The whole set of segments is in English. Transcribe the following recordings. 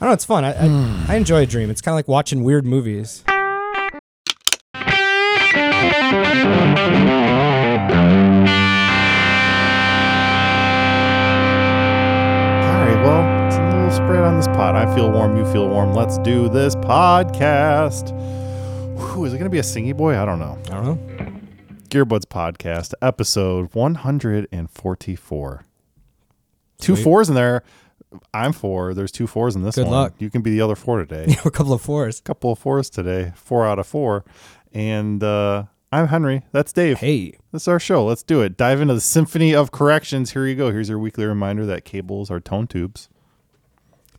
I don't know. It's fun. I I, I enjoy a dream. It's kind of like watching weird movies. All right, well, it's a little spread on this pod. I feel warm, you feel warm. Let's do this podcast. Whew, is it going to be a singy boy? I don't know. I don't know. Gearbuds podcast, episode 144. Two Sweet. fours in there. I'm four. There's two fours in this Good one. luck. You can be the other four today. a couple of fours. A couple of fours today. Four out of four. And uh, I'm Henry. That's Dave. Hey, This is our show. Let's do it. Dive into the symphony of corrections. Here you go. Here's your weekly reminder that cables are tone tubes.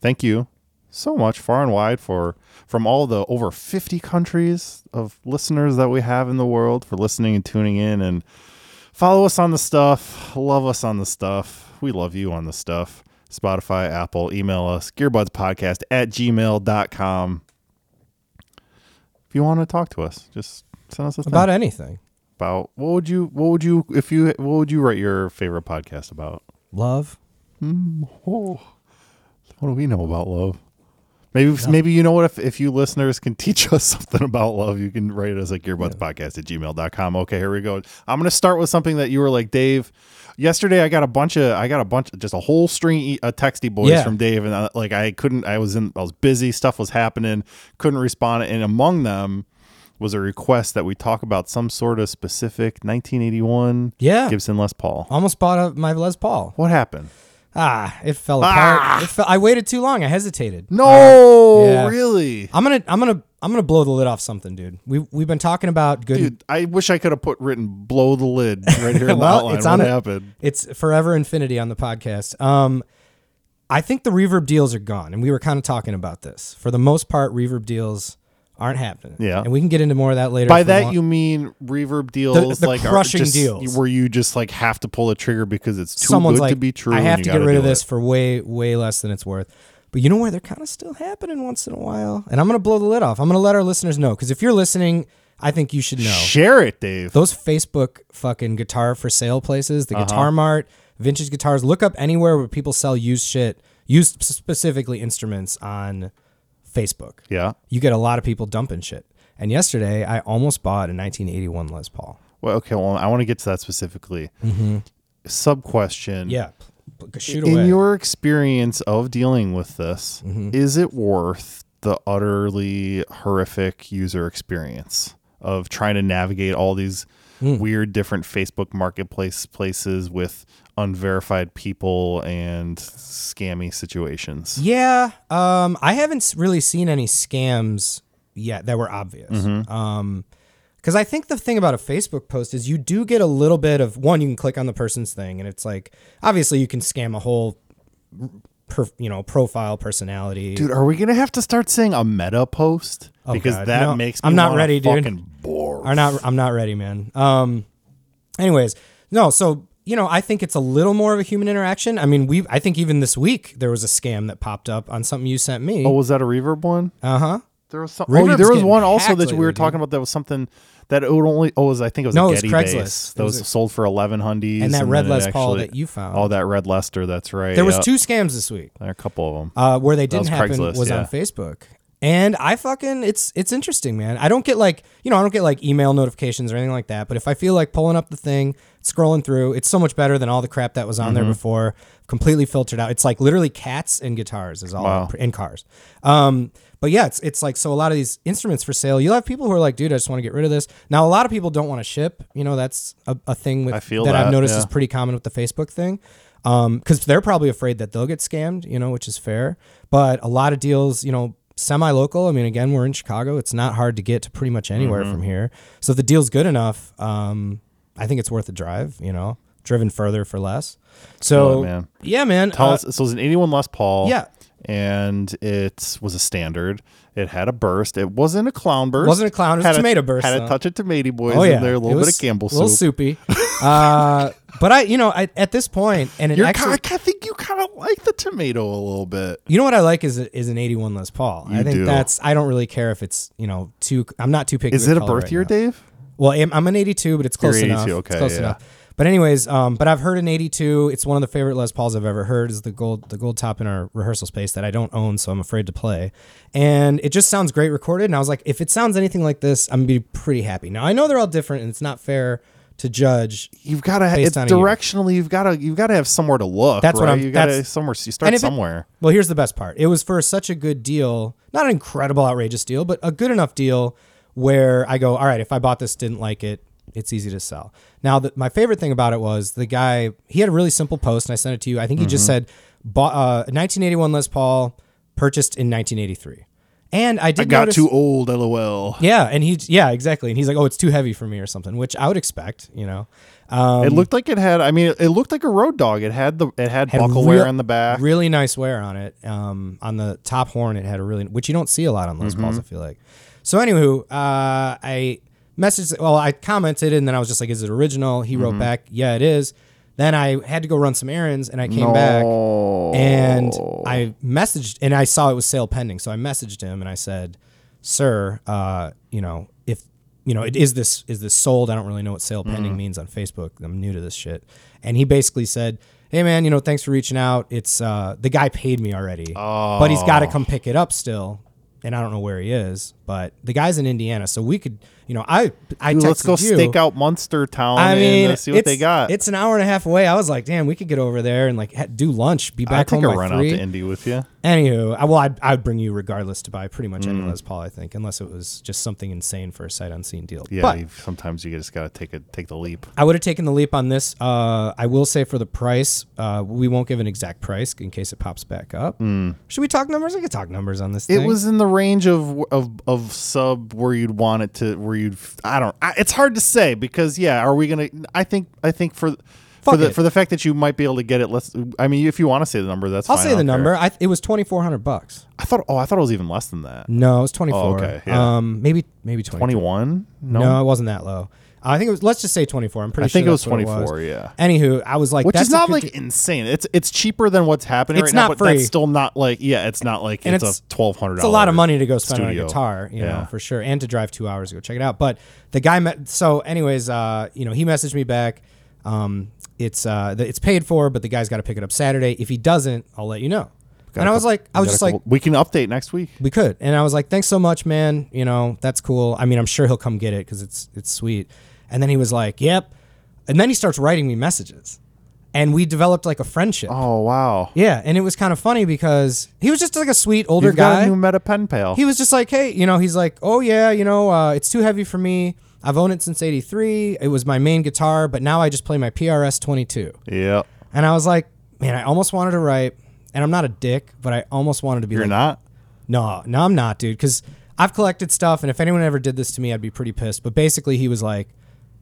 Thank you so much, far and wide, for from all the over 50 countries of listeners that we have in the world for listening and tuning in and follow us on the stuff. Love us on the stuff. We love you on the stuff. Spotify, Apple, email us, gearbudspodcast at gmail.com. If you want to talk to us, just send us a thing about anything. about what would you what would you if you what would you write your favorite podcast about? Love. Hmm, oh, what do we know about love? Maybe maybe you know what if, if you listeners can teach us something about love, you can write us at gearbudspodcast at gmail.com. Okay, here we go. I'm gonna start with something that you were like, Dave. Yesterday I got a bunch of I got a bunch just a whole string of uh, texty boys Yeah. from Dave and I, like I couldn't I was in I was busy, stuff was happening, couldn't respond and among them was a request that we talk about some sort of specific 1981 Yeah. Gibson Les Paul. Almost bought a, my Les Paul. What happened? Ah, it fell apart. It fell, I waited too long. I hesitated. No, Yeah. really, I'm gonna, I'm gonna, I'm gonna blow the lid off something, dude. We we've been talking about good. dude. I wish I could have put written "blow the lid" right here in the Well, outline. it's what on happened? It's forever infinity on the podcast. Um, I think the reverb deals are gone, and we were kind of talking about this. For the most part, reverb deals aren't happening. Yeah. and we can get into more of that later. By that want. you mean reverb deals, the like are crushing just- deals. where you just like have to pull the trigger because it's too someone's good like, to be true. I have to get rid of this it." for way, way less than it's worth. But you know where they're kind of still happening once in a while, and I'm gonna blow the lid off. I'm gonna let our listeners know because if you're listening, I think you should know. Share it, Dave. those Facebook fucking guitar for sale places, Uh-huh. the Guitar Mart, vintage guitars. Look up anywhere where people sell used shit, used specifically instruments on Facebook. yeah. You get a lot of people dumping shit. And yesterday, I almost bought a 1981 Les Paul. Well, okay. Well, I want to get to that specifically. Sub question. Mm-hmm. Yeah, shoot in your experience of dealing with this, Mm-hmm. is it worth the utterly horrific user experience of trying to navigate all these Hmm. weird different Facebook marketplace places with unverified people and scammy situations? Yeah, um, I haven't really seen any scams yet that were obvious. Mm-hmm. Um, because I think the thing about a Facebook post is you do get a little bit of one. You can click on the person's thing, and it's like obviously you can scam a whole, per, you know, profile personality. Dude, are we gonna have to start saying a meta post? Oh, because God. that No, makes me I'm not ready, dude. fucking bore. Are not. I'm not ready, man. Um. Anyways, no. So you know, I think it's a little more of a human interaction. I mean, we. I think even this week there was a scam that popped up on something you sent me. Oh, was that a reverb one? Uh huh. There was some. Reverb's oh, there was one also that we were talking about. That was something that it would only. Oh, was I think it was No, a it was Getty Craigslist. base that was a- sold for eleven hundies. And that red then it Les Paul that you found. Oh, that red Lester. That's right. There was two scams this week. There are a couple of them. uh, where they didn't was happen Craigslist, was yeah. on Facebook. And I fucking it's it's interesting, man. I don't get like you know I don't get like email notifications or anything like that. But if I feel like pulling up the thing, scrolling through, it's so much better than all the crap that was on Mm-hmm. there before. Completely filtered out. It's like literally cats and guitars is all Wow. and cars. Um, but yeah, it's it's like so a lot of these instruments for sale. You'll have people who are like, dude, I just want to get rid of this. Now a lot of people don't want to ship. You know that's a, a thing with I feel that, I've noticed yeah. is pretty common with the Facebook thing. Um, cause they're probably afraid that they'll get scammed, you know, which is fair. But a lot of deals, you know, semi local. I mean, again, we're in Chicago. It's not hard to get to pretty much anywhere Mm-hmm. from here. So if the deal's good enough, um, I think it's worth a drive, you know, driven further for less. So it, man. yeah, man. Tell uh, us. So it was an eighty-one Les Paul. yeah. and it was a standard. It had a burst. It wasn't a clown burst. Wasn't a clown, it was Had tomato burst, Had though. a touch of tomato boys Oh yeah, in there. A little It bit of Campbell soup. a little soupy. uh, but I, you know, I, at this point, and it You're actually, ki- I think you kind of like the tomato a little bit. You know what I like is a, is an 81 Les Paul. I think do. that's I don't really care if it's, you know, too I'm not too picky. Is it a birth right year, now. Dave? Well, I'm, I'm an 82, but it's close You're enough. 82, It's okay, close yeah. enough. But anyways, um, but I've heard an 82. It's one of the favorite Les Pauls I've ever heard. Is the gold the gold top in our rehearsal space that I don't own, so I'm afraid to play. And it just sounds great recorded. And I was like, if it sounds anything like this, I'm gonna be pretty happy. Now I know they're all different, and it's not fair to judge. You've got to. It's on directionally. You've got to. You've got to have somewhere to look. That's what? I'm- You got to that's- somewhere. You start if it- somewhere. Well, here's the best part. It was for such a good deal, not an incredible, outrageous deal, but a good enough deal where I go, all right, if I bought this, didn't like it, it's easy to sell. Now, the, my favorite thing about it was the guy, he had a really simple post, and I sent it to you. I think he just Mm-hmm. said, bought, uh, 1981 Les Paul, purchased in 1983. And I did I got notice, too old. LOL. Yeah, and he, yeah, exactly. And he's like, oh, it's too heavy for me or something, which I would expect, you know. Um, it looked like it had. I mean, it looked like a road dog. It had the. It had, had buckle wear on the back. Really nice wear on it. Um, on the top horn, it had a really, which you don't see a lot on Les Pauls. Mm-hmm. I feel like. So, anywho, uh, I messaged. Well, I commented, and then I was just like, "Is it original?" He Mm-hmm. wrote back, "Yeah, it is." Then I had to go run some errands, and I came back, and I messaged, and I saw it was sale pending. So I messaged him, and I said, "Sir, uh, you know, if you know, it is this is this sold? I don't really know what sale Mm-hmm. pending means on Facebook. I'm new to this shit." And he basically said, "Hey man, you know, thanks for reaching out. It's uh, the guy paid me already, but he's got to come pick it up still." And I don't know where he is, but the guy's in Indiana, so we could, you know, I I Dude, let's go you. stake out Munster Town. I mean, and uh, see what they got. It's an hour and a half away. I was like, damn, we could get over there and like ha- do lunch, be back I back take home a by run three. out to Indy with you. Anywho, I, well, I'd, I'd bring you regardless to buy pretty much Mm. any Les Paul, I think, unless it was just something insane for a sight unseen deal. Yeah, but you've, sometimes you just got to take a take the leap. I would have taken the leap on this. Uh, I will say for the price, uh, we won't give an exact price in case it pops back up. Should we talk numbers? I could talk numbers on this. Mm. It thing. was in the range of of of sub where you'd want it to where you'd I don't I, it's hard to say because yeah are we gonna I think I think for for the it. for the fact that you might be able to get it let's I mean if you want to say the number that's I'll fine, say I the don't care. number. I, it was twenty four hundred bucks. I thought oh I thought it was even less than that No, it was twenty four. Oh, okay, yeah. Um, maybe maybe twenty. twenty one no, No, it wasn't that low. I think it was. Let's just say twenty four. I'm pretty I think sure it was twenty four yeah Anywho, I was like, which that's is not like insane it's it's cheaper than what's happening It's right now not but free. that's still not like yeah it's not like And it's, it's- a twelve hundred It's a lot of money to go spend on studio. a guitar, you Yeah. know, for sure, and to drive two hours to go check it out. But the guy met. So, anyways, uh, you know, he messaged me back. Um, it's uh, the, it's paid for, but the guy's got to pick it up Saturday. If he doesn't, I'll let you know. and I was like, I was just like, we can update next week we could. And I was like, thanks so much, man. You know, that's cool. I mean, I'm sure he'll come get it because it's it's sweet. And then he was like, yep. And then he starts writing me messages, and we developed like a friendship. oh wow Yeah, and it was kind of funny because he was just like a sweet older You've got a new meta pen pal he was just like, hey, you know, he's like, oh yeah, you know, uh, it's too heavy for me. I've owned it since '83. It was my main guitar, but now I just play my PRS 22. yeah And I was like, man, I almost wanted to write, and I'm not a dick, but I almost wanted to be you're like, not no, no, I'm not, dude, because I've collected stuff, and if anyone ever did this to me, I'd be pretty pissed. But basically, he was like,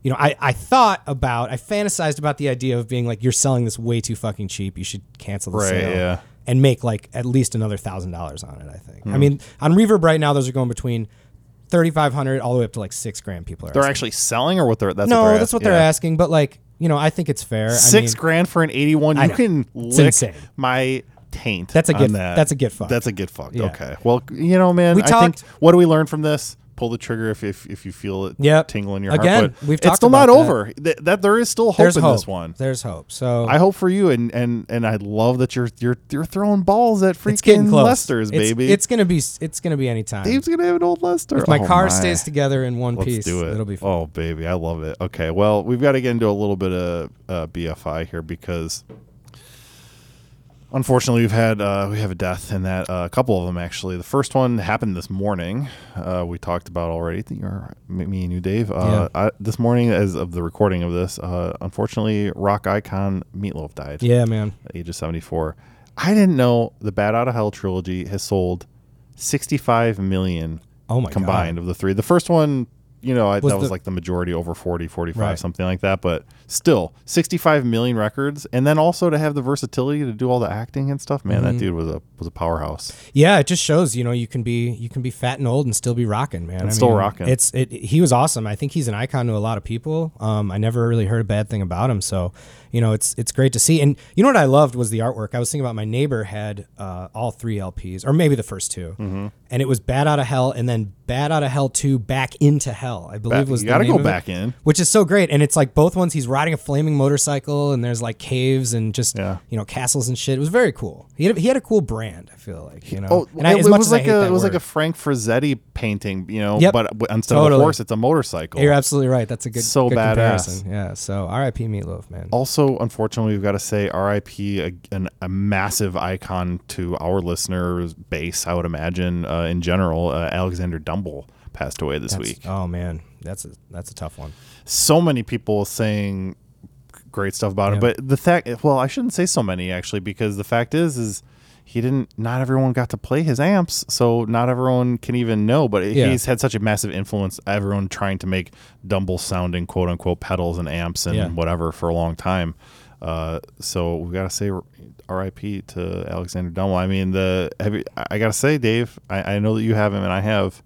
you know, I, I thought about, I fantasized about the idea of being like, you're selling this way too fucking cheap. You should cancel the Right, sale. yeah. And make like at least another thousand dollars on it. I think. Hmm. I mean, on Reverb right now, those are going between thirty five hundred all the way up to like six grand. People are. They're asking. actually selling, or what they're that's no, what they're that's what asking? they're asking. But like, you know, I think it's fair. Six I mean, grand for an eighty-one. I You can It's lick insane. my taint. That's a get- That. that's a get fucked. That's a get fucked. Yeah. Okay. Well, you know, man. We I think talked- what do we learn from this? Pull the trigger if if, if you feel it Yep. tingle in your Again, heart. But we've it's talked still not that. over. That, that there is still hope there's in hope. this one. There's hope. So I hope for you, and and and I love that you're you're you're throwing balls at it's freaking. Lester's, baby. It's gonna be. It's gonna be any time. Dave's gonna have an old Lester. If my Oh, car stays together in one Let's piece, do it. it'll be fun. Oh, baby, I love it. Okay, well, we've got to get into a little bit of uh, BFI here because unfortunately we've had uh, we have a death in that uh, a couple of them actually. The first one happened this morning. Uh, we talked about already. Me and you, Dave. Uh, I, this morning, as of the recording of this, uh, unfortunately, rock icon Meatloaf died Yeah, man. at age of 74. I didn't know the Bat Out of Hell trilogy has sold 65 million Oh my combined of the three. The first one, you know, I, Was that was the- like the majority over 40, 45, Right. something like that. But still, 65 million records. And then also to have the versatility to do all the acting and stuff. Man, Mm-hmm. that dude was a was a powerhouse. Yeah, it just shows you know you can be you can be fat and old and still be rocking, man. And I still mean, rocking. It's it. He was awesome. I think he's an icon to a lot of people. Um, I never really heard a bad thing about him. So, you know, it's it's great to see. And you know what I loved was the artwork. I was thinking about my neighbor had uh, all three LPs, or maybe the first 2 Mm-hmm. and it was Bat Out of Hell, and then Bat Out of Hell Two, Back into Hell. I believe Back- was you the gotta name go of it, back in. which is so great. And it's like both ones. He's riding a flaming motorcycle, and there's like caves and just Yeah. you know castles and shit. It was very cool. He had a, he had a cool brand. I feel like you know. Oh, and I, it, as it was as like a it was like a Frank Frazetta painting, you know, Yep. but instead of Totally. a horse, it's a motorcycle. You're absolutely right. That's a good So good badass. comparison. Yeah. So R.I.P. Meatloaf, man. Also, unfortunately, we've got to say R.I.P. A, an, a massive icon to our listeners base. I would imagine uh, in general, uh, Alexander Dumble passed away this That's- week. Oh man, that's a that's a tough one. so many people saying great stuff about him, but the fact, well, I shouldn't say so many actually, because the fact is, is he didn't. Not everyone got to play his amps, so not everyone can even know. But Yeah. he's had such a massive influence. Everyone trying to make Dumble sounding quote unquote pedals and amps and Yeah. whatever for a long time. Uh, so we gotta say R.I.P. to Alexander Dumble. I mean, the have you, I gotta say, Dave, I, I know that you have him and I have.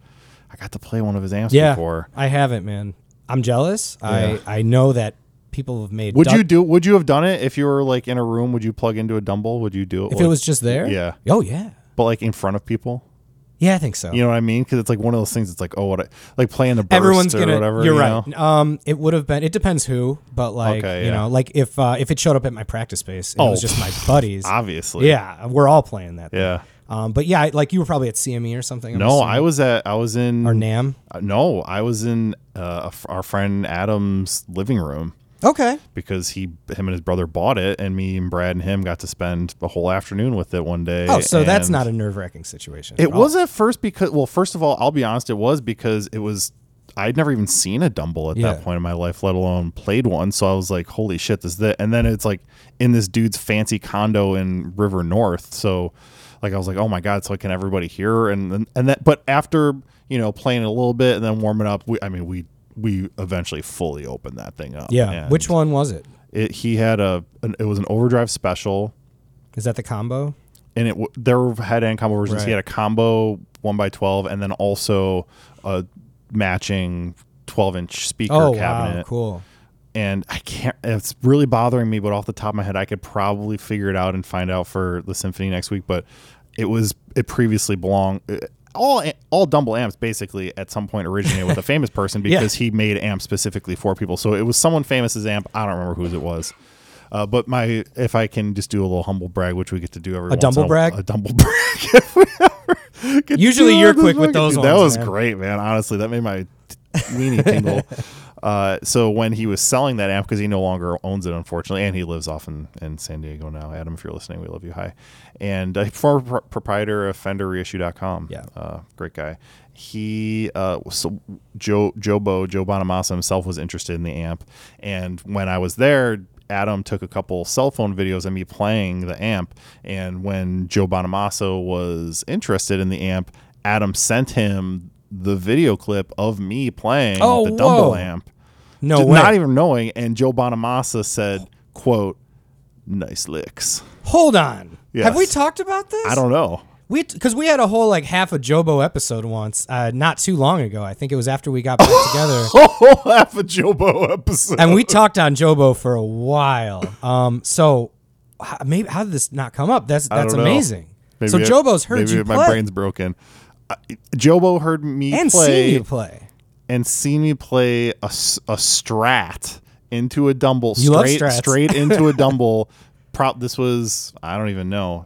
I got to play one of his amps Yeah, before. I haven't, man. I'm jealous. I I know that people have made. Would du- you do? Would you have done it if you were like in a room? Would you plug into a Dumble? Would you do it? if like- it was just there? Yeah. Oh yeah. but like in front of people? Yeah, I think so. You know what I mean? Because it's like one of those things. It's like oh, what? I, like playing the burst Everyone's or gonna. whatever. you're you right. know? Um, it would have been. It depends who, but like Okay, you know, like if uh, if it showed up at my practice space, and it Oh, was just my buddies. Obviously. yeah, we're all playing that. thing. Yeah. Um, but yeah, like you were probably at CME or something. I'm No, assuming. I was at. I was in. or Nam. uh, no, I was in uh, our friend Adam's living room Okay. because he, him and his brother bought it, and me and Brad and him got to spend a whole afternoon with it one day. Oh, so that's not a nerve wracking situation. It at all. was at first because, well, first of all, I'll be honest, it was because it was. I'd never even seen a Dumble at Yeah. that point in my life, let alone played one. So I was like, "Holy shit, this is that!" And then it's like in this dude's fancy condo in River North. So, like, I was like, "Oh my god!" So can everybody hear? And then and that, but after you know playing it a little bit and then warming up, we, I mean, we we eventually fully opened that thing up. Yeah. Which one was it? It, he had a, an, it was an overdrive special Is that the combo? and it w- there had and combo versions. He Right. had a combo one by twelve, and then also a matching twelve inch speaker Oh cabinet. wow, cool. And I can't. It's really bothering me, but off the top of my head, I could probably figure it out and find out for the symphony next week. But it was it previously belonged. All all Dumble amps basically at some point originated with a famous person Yeah. because he made amps specifically for people. So it was someone famous's amp. I don't remember whose it was. Uh, but my, if I can just do a little humble brag, which we get to do every A dumble brag? a dumble brag. If we ever get to Usually you're quick with those dude, That was man. great, man. Honestly, that made my t- weenie tingle. Uh, so when he was selling that amp because he no longer owns it, unfortunately, and he lives off in, in San Diego now. Adam, if you're listening, we love you. Hi, and uh, former pro- proprietor of FenderReissue.com. Yeah. uh, great guy. He uh, so Joe Jobo Joe Bonamassa himself was interested in the amp, and when I was there. Adam took a couple cell phone videos of me playing the amp, and when Joe Bonamassa was interested in the amp, Adam sent him the video clip of me playing Oh, the Dumble whoa. amp No way. not even knowing. And Joe Bonamassa said, "quote Nice licks." Hold on. Have we talked about this? I don't know. We because we had a whole like half a Jobo episode once, uh, not too long ago. I think it was after we got back together, Oh, half a Jobo episode. and we talked on Jobo for a while. Um, so h- maybe how did this not come up? That's that's amazing. So Jobo's heard maybe you my play brain's broken. Jobo heard me and play seen you play. and seen me play a, a strat into a dumble You straight straight into a dumble. Prop. This was I don't even know,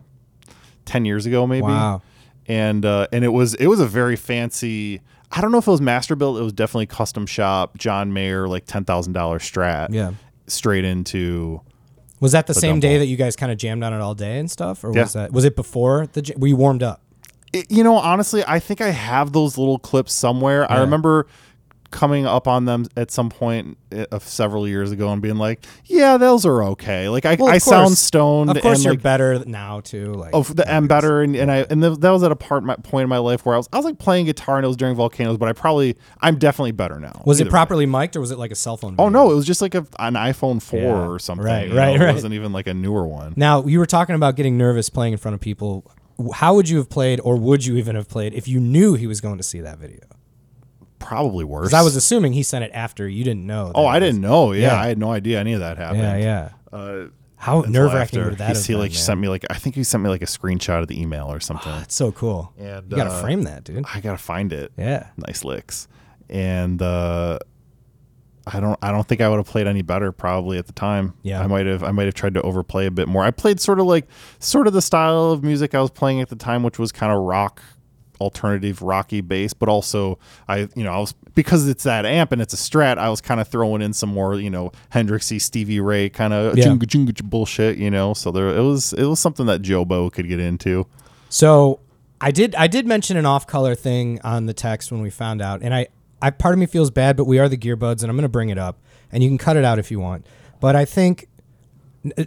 ten years ago maybe. Wow. and uh, and it was it was a very fancy. I don't know if it was master built. It was definitely custom shop. John Mayer like ten thousand dollar strat. Yeah. straight into. Was that the, same day that you guys kind of jammed on it all day and stuff, or Yeah. was that was it before the? Were you warmed up? It, you know, honestly, I think I have those little clips somewhere. I remember coming up on them at some point uh, of several years ago and being like, "Yeah, those are okay." Like I, Well, I sound stoned. Of course, and you're like, better now too. Like of the I'm better and, and I and th- that was at a part my, point in my life where I was I was like playing guitar and it was during volcanoes, but I probably I'm definitely better now. was it Either way. properly mic'd or was it like a cell phone? Oh no, it was just like a, an iPhone four Yeah. or something. Right, right, know? right. It wasn't even like a newer one. Now you were talking about getting nervous playing in front of people. How would you have played, or would you even have played if you knew he was going to see that video? Probably worse. Because I was assuming he sent it after you didn't know. Oh, I didn't know. Yeah, Yeah. I had no idea any of that happened. Yeah, yeah. Uh, How until nerve wracking after. would that He- have he been? like man? sent me like I think he sent me like a screenshot of the email or something. It's so cool. And, you gotta uh, frame that, dude. I gotta find it. Yeah. Nice licks. and uh, I don't I don't think I would have played any better probably at the time. Yeah. I might have I might have tried to overplay a bit more. I played sort of like sort of the style of music I was playing at the time, which was kind of rock alternative rocky bass but also i you know i was because it's that amp and it's a strat i was kind of throwing in some more you know hendrixy stevie ray kind of Yeah. bullshit you know so there it was it was something that jobo could get into So I did I did mention an off color thing on the text when we found out, and I, I part of me feels bad, but we are the Gearbuds, and I'm gonna bring it up, and you can cut it out if you want. But I think, uh,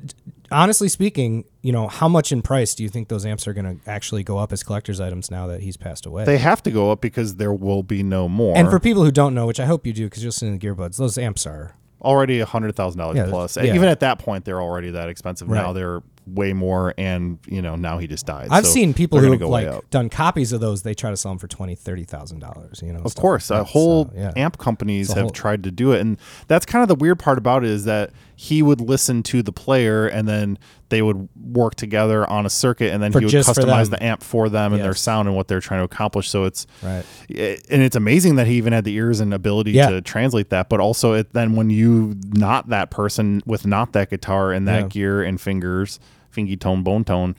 honestly speaking, you know, how much in price do you think those amps are gonna actually go up as collector's items now that he's passed away? they have to go up because there will be no more and for people who don't know, which I hope you do, because you're listening to the Gearbuds, those amps are already a hundred thousand Yeah, dollars plus yeah. even at that point they're already that expensive now they're way more and you know now he just died I've so seen people who have go like done copies of those. They try to sell them for twenty, thirty thousand dollars. You know, Of course, a whole amp companies have whole- tried to do it, and that's kind of the weird part about it is that he would listen to the player, and then they would work together on a circuit, and then he would customize the amp for them and their sound and what they're trying to accomplish. So it's right. it- and it's amazing that he even had the ears and ability Yeah. to translate that. But also, it then when you not that person with not that guitar and that Yeah. gear and fingers, fingy tone, bone tone.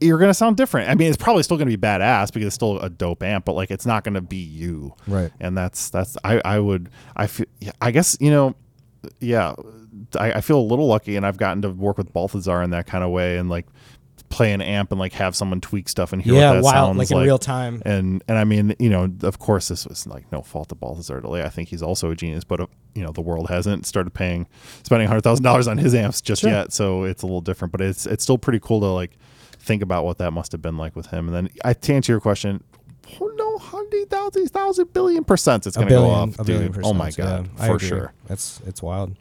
You're gonna sound different. I mean, it's probably still gonna be badass because it's still a dope amp, but like it's not gonna be you Right. and that's that's I I would I feel I guess you know yeah I, I feel a little lucky and I've gotten to work with Balthazar in that kind of way and like play an amp and like have someone tweak stuff and hear Yeah, what that wild, sounds like in real time. and and I mean you know of course this was like no fault of Balthazar delay I think he's also a genius but uh, you know the world hasn't started paying spending hundred thousand dollars on his amps just Sure. yet so it's a little different but it's it's still pretty cool to like think about what that must have been like with him and then I to answer your question oh no hundred thousand thousand billion percent it's gonna go billion, up billion dude oh my god yeah, for sure That's it's wild.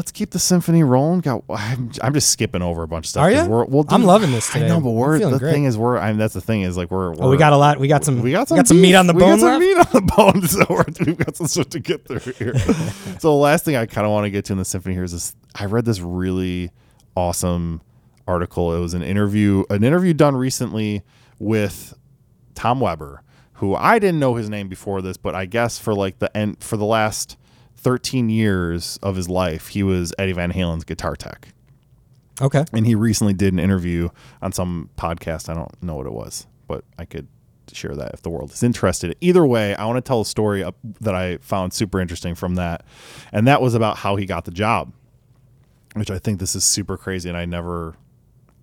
Let's keep the symphony rolling got I'm, I'm just skipping over a bunch of stuff Are? We're, we'll I'm loving this I know but we're the great. thing is we're I mean that's the thing is like we're, we're Oh, we got a lot. We got some. we got some, got some meat on the bone. we got some meat on the bone. So we're, we've got some stuff to get through here. so the last thing I kind of want to get to in the symphony here is this. I read this really awesome article. It was an interview, an interview done recently with Tom Weaver, who I didn't know his name before this, but I guess for like the end for the last 13 years of his life, he was Eddie Van Halen's guitar tech Okay. and he recently did an interview on some podcast. I don't know what it was, but I could share that if the world is interested. Either way, I want to tell a story that I found super interesting from that, and that was about how he got the job, which I think this is super crazy, and I never.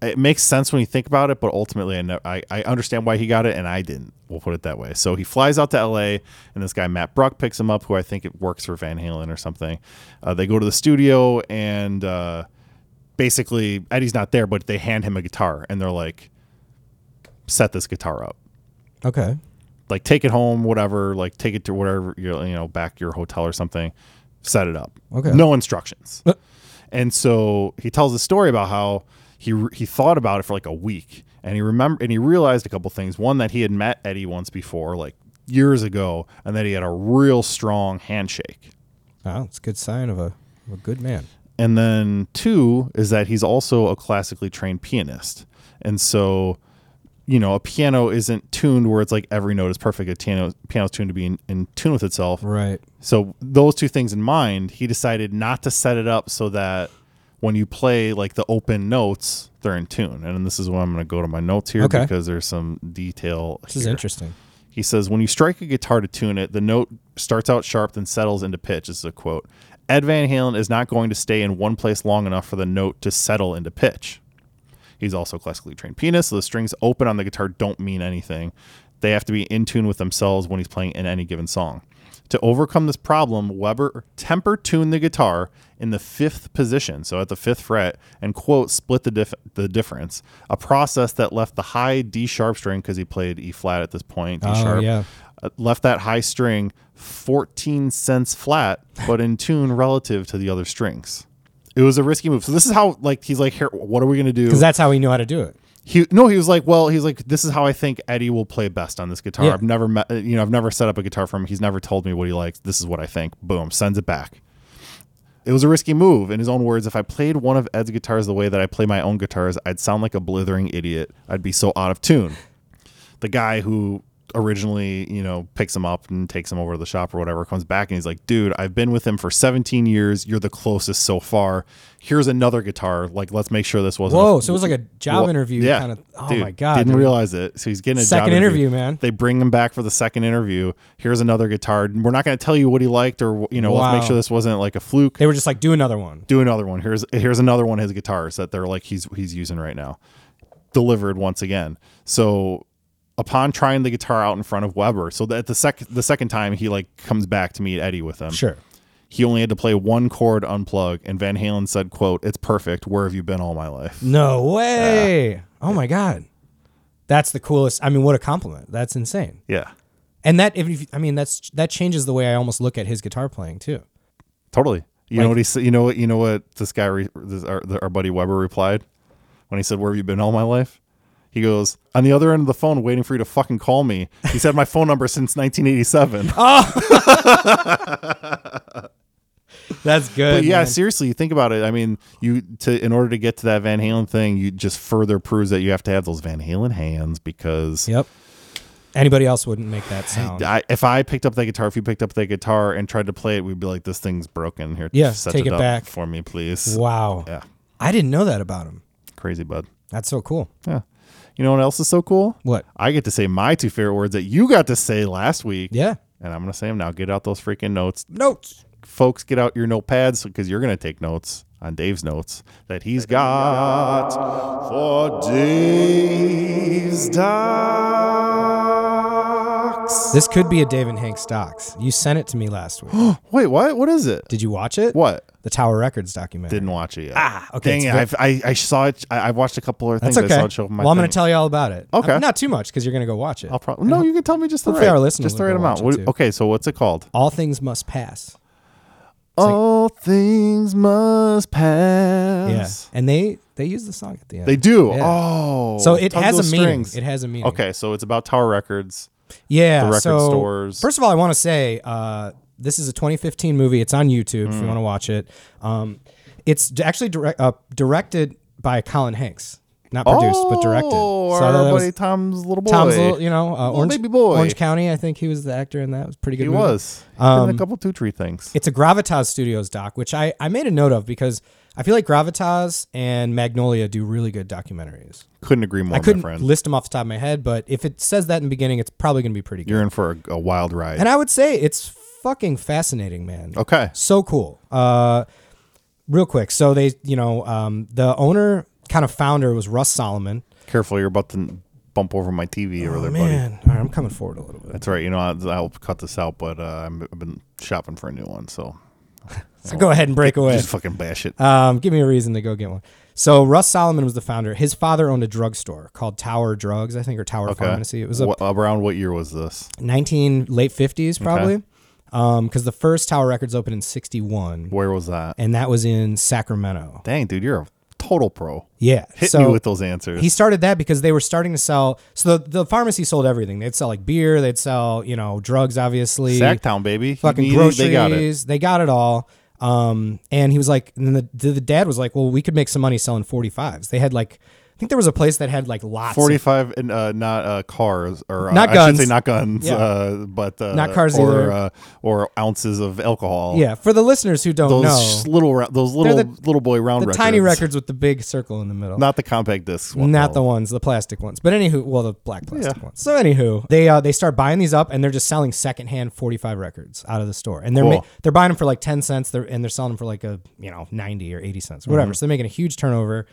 It makes sense when you think about it, but ultimately, I, ne- I I understand why he got it, and I didn't. We'll put it that way. So he flies out to L.A., and this guy Matt Bruck picks him up, who I think it works for Van Halen or something. Uh, they go to the studio, and uh, basically Eddie's not there, but they hand him a guitar and they're like, set this guitar up. Okay. Like take it home, whatever, like take it to whatever you you know, back your hotel or something, set it up. Okay. No instructions. Uh. and so he tells a story about how he re- he thought about it for like a week and he remember and he realized a couple things. One that he had met Eddie once before, like years ago, and that he had a real strong handshake. Oh, it's a good sign of a, of a good man. And then two is that he's also a classically trained pianist. And so, you know, a piano isn't tuned where it's like every note is perfect. A piano piano's tuned to be in, in tune with itself. Right. So those two things in mind, he decided not to set it up so that when you play like the open notes, they're in tune. And this is where I'm going to go to my notes here Okay. because there's some detail. This is interesting. He says, when you strike a guitar to tune it, the note starts out sharp, then settles into pitch. This is a quote. Ed Van Halen is not going to stay in one place long enough for the note to settle into pitch. He's also a classically trained pianist, so the strings open on the guitar don't mean anything. They have to be in tune with themselves when he's playing in any given song. To overcome this problem, Weaver temper tuned the guitar in the fifth position, so at the fifth fret, and quote split the dif- the difference. A process that left the high D sharp string because he played E flat at this point, D Oh, sharp, yeah. uh, left that high string 14 cents flat, but in tune relative to the other strings. It was a risky move. So this is how like he's like, here, what are we gonna do? Because that's how he knew how to do it. he no, he was like, well, he's like, this is how I think Eddie will play best on this guitar. Yeah. I've never met, you know, I've never set up a guitar for him. He's never told me what he likes. This is what I think. Boom, sends it back. It was a risky move. In his own words, if I played one of Ed's guitars the way that I play my own guitars, I'd sound like a blithering idiot. I'd be so out of tune. The guy who originally, you know, picks him up and takes him over to the shop or whatever, comes back and he's like, dude, I've been with him for 17 years. You're the closest so far. Here's another guitar. Like, let's make sure this wasn't. Whoa, a- so it was like a job Well, interview yeah, kind of. Oh dude, my god! Didn't dude. realize it. So he's getting a Second job interview, man. They bring him back for the second interview. Here's another guitar. We're not going to tell you what he liked or, you know, let's make sure this wasn't like a fluke They were just like, do another one. do another one. Here's here's another one of his guitars that they're like he's he's using right now. Delivered once again. So upon trying the guitar out in front of Weaver, so that the second the second time he like comes back to meet Eddie with him. Sure. He only had to play one chord unplug, and Van Halen said, "quote It's perfect. Where have you been all my life?" No way. Oh my god. That's the coolest. I mean, what a compliment. That's insane. Yeah, And that, if, if I mean, that's that changes the way I almost look at his guitar playing too. totally. You know what he said? You know what? You know what this guy, re- this, our, our buddy Weaver, replied when he said, "Where have you been all my life?" He goes, on the other end of the phone, waiting for you to fucking call me. He said my phone number since 1987. That's good. But yeah, man. seriously, you think about it. I mean, you to in order to get to that Van Halen thing, you just further proves that you have to have those Van Halen hands because Yep. Anybody else wouldn't make that sound. I, if I picked up that guitar, if you picked up that guitar and tried to play it, we'd be like, "This thing's broken. Here, Yeah, set take it up back. for me, please." wow. Yeah, I didn't know that about him. crazy bud. That's so cool. Yeah, you know what else is so cool? What? I get to say my two favorite words that you got to say last week, Yeah. and I'm gonna say them now. Get out those freaking notes, Notes. folks. Get out your notepads because you're gonna take notes on Dave's notes that he's got for Dave's This could be a Dave and Hank stocks. You sent it to me last week. Wait, what? What is it? Did you watch it? What? The Tower Records documentary. Didn't watch it yet. Ah, okay, Dang it! ve- I've, I I saw it. I, I've watched a couple of That's things. I okay. saw it show up on my well, I'm going thing. to tell you all about it. Okay. Not too much because you're going to go watch it. I'll probably no. You can tell me just the Hopefully right. our listeners just the will right go amount. watch it What- too. okay, so what's it called? all things must pass. All things must pass. Yeah. And they they use the song at the end. They do. Yeah. Oh, so it has a meaning. strings. It has a meaning. Okay, so it's about Tower Records. Yeah. the record so, stores. First of all, I want to say uh, this is a 2015 movie. It's on YouTube Mm. if you want to watch it. Um, it's actually direct, uh, directed by Colin Hanks, not produced but directed. Oh, So our buddy Tom's little boy. Tom's little, you know, uh, Orange, baby boy. Orange County. I think he was the actor in that. It was pretty good. he movie. was. Um, a couple two tree things. It's a Gravitas Studios doc, which I, I made a note of because I feel like Gravitas and Magnolia do really good documentaries. Couldn't agree more, I couldn't friend. list them off the top of my head, but if it says that in the beginning, it's probably going to be pretty good. You're in for a, a wild ride. and I would say it's fucking fascinating, man. okay. So cool. Uh, real quick. So they, you know, um, the owner, kind of founder was Russ Solomon. Careful, you're about to bump over my TV over Oh, there, buddy. man. All right, I'm coming forward a little bit. That's right. You know, I'll, I'll cut this out, but uh, I've been shopping for a new one, so So go ahead and break away. just fucking bash it. Um, give me a reason to go get one. So Russ Solomon was the founder. His father owned a drugstore called Tower Drugs, I think, or Tower Okay. Pharmacy. It was a What, around what year was this? 19 late 50s probably. Um, because the first Tower Records opened in 61, Where was that? and that was in Sacramento. Dang, dude, you're a total pro. Yeah. Hit so me with those answers. he started that because they were starting to sell. So the, the pharmacy sold everything. They'd sell like beer, they'd sell you know drugs, obviously, Sacktown, baby. Fucking groceries. They got it. They got it all. Um, and he was like, and then the, the dad was like, well, we could make some money selling 45s. They had like, think there was a place that had like lots. of- 45 and uh, not uh, cars or uh, Not I guns. should say not guns, Yeah. uh, but uh, Not cars or, either. Uh, or ounces of alcohol. yeah, for the listeners who don't those know, little those little the- little boy round the records. tiny records with the big circle in the middle. not the compact discs. one, Not the ones, the plastic ones. But anywho, well, the black plastic Yeah. ones. So anywho, they uh, they start buying these up, and they're just selling secondhand forty five records out of the store, and they're Cool. ma- they're buying them for like ten cents, they're, and they're selling them for like a you know ninety or eighty cents, Mm-hmm. whatever. So they're making a huge turnover.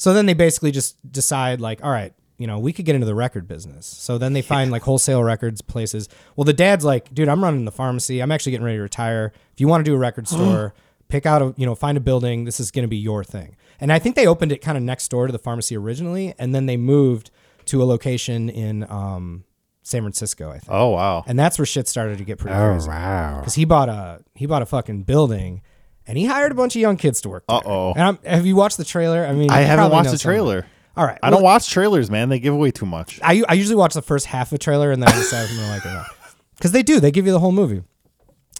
So then they basically just decide like, all right, you know, we could get into the record business. So then they find like wholesale records places. Well, the dad's like, dude, I'm running the pharmacy. I'm actually getting ready to retire. If you want to do a record store, pick out a, you know, find a building. This is going to be your thing. And I think they opened it kind of next door to the pharmacy originally, and then they moved to a location in um, San Francisco, I think. Oh wow. And that's where shit started to get pretty Oh, crazy. wow. Because he bought a he bought a fucking building, and he hired a bunch of young kids to work. Uh-oh. And I'm, have you watched the trailer? I mean, I haven't watched the some of it. trailer. All right, I don't watch trailers, man. They give away too much. I, I usually watch the first half of the trailer and then I decide if I'm gonna like it or not. Because they do, they give you the whole movie.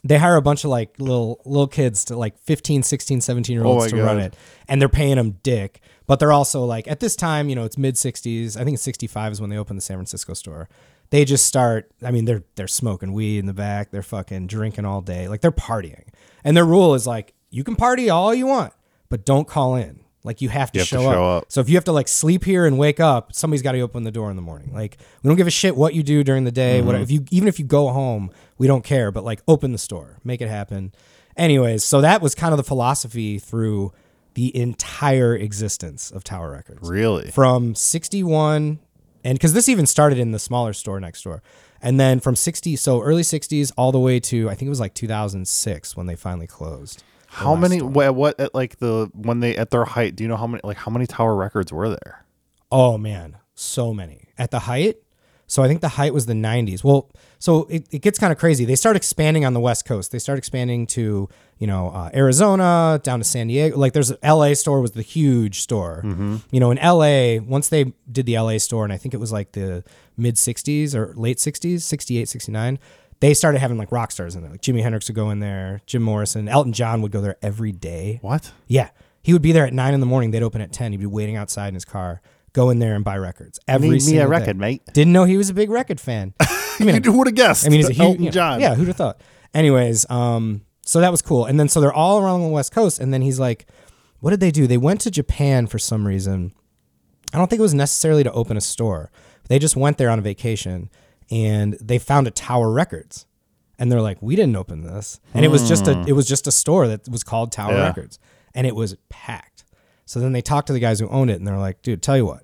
They hire a bunch of like little little kids to like 15, 16, 17 year Oh olds my to God. run it. And they're paying them dick. But they're also like at this time, you know, it's mid 60s. I think it's 65 is when they opened the San Francisco store. they just start. I mean, they're they're smoking weed in the back. They're fucking drinking all day. Like they're partying. And their rule is like, you can party all you want, but don't call in. Like you have to, You have to show, show up. up. So if you have to like sleep here and wake up, somebody's got to open the door in the morning. Like we don't give a shit what you do during the day. What mm-hmm. if you even if you go home, we don't care. But like open the store, make it happen. Anyways, so that was kind of the philosophy through the entire existence of Tower Records Really? from 61 and because this even started in the smaller store next door and then from 60 so early 60s all the way to i think it was like 2006 when they finally closed How many? What, what? At like the when they at their height? Do you know how many? Like how many Tower Records were there? oh man so many at the height so i think the height was the 90s well so it, it gets kind of crazy they start expanding on the west coast they start expanding to you know uh, arizona down to san diego like there's a la store was the huge store you know in la once they did the la store and i think it was like the mid 60s or late 60s 68 69 they started having like rock stars in there like jimi hendrix would go in there jim morrison elton john would go there every day What? yeah. He would be there at nine in the morning. They'd open at 10. He'd be waiting outside in his car, go in there and buy records. Every Need me a single day. record, mate. Didn't know he was a big record fan. I mean, Who would have guessed? I mean, he's a huge, Elton you know, John. Yeah, who'd have thought? Anyways, um, so that was cool. And then so they're all around the West Coast. And then he's like, what did they do? They went to Japan for some reason. I don't think it was necessarily to open a store. They just went there on a vacation and they found a Tower Records. And they're like, we didn't open this. And it was just a it was just a store that was called Tower Yeah. Records. And it was packed. So then they talked to the guys who owned it and they're like, dude, tell you what,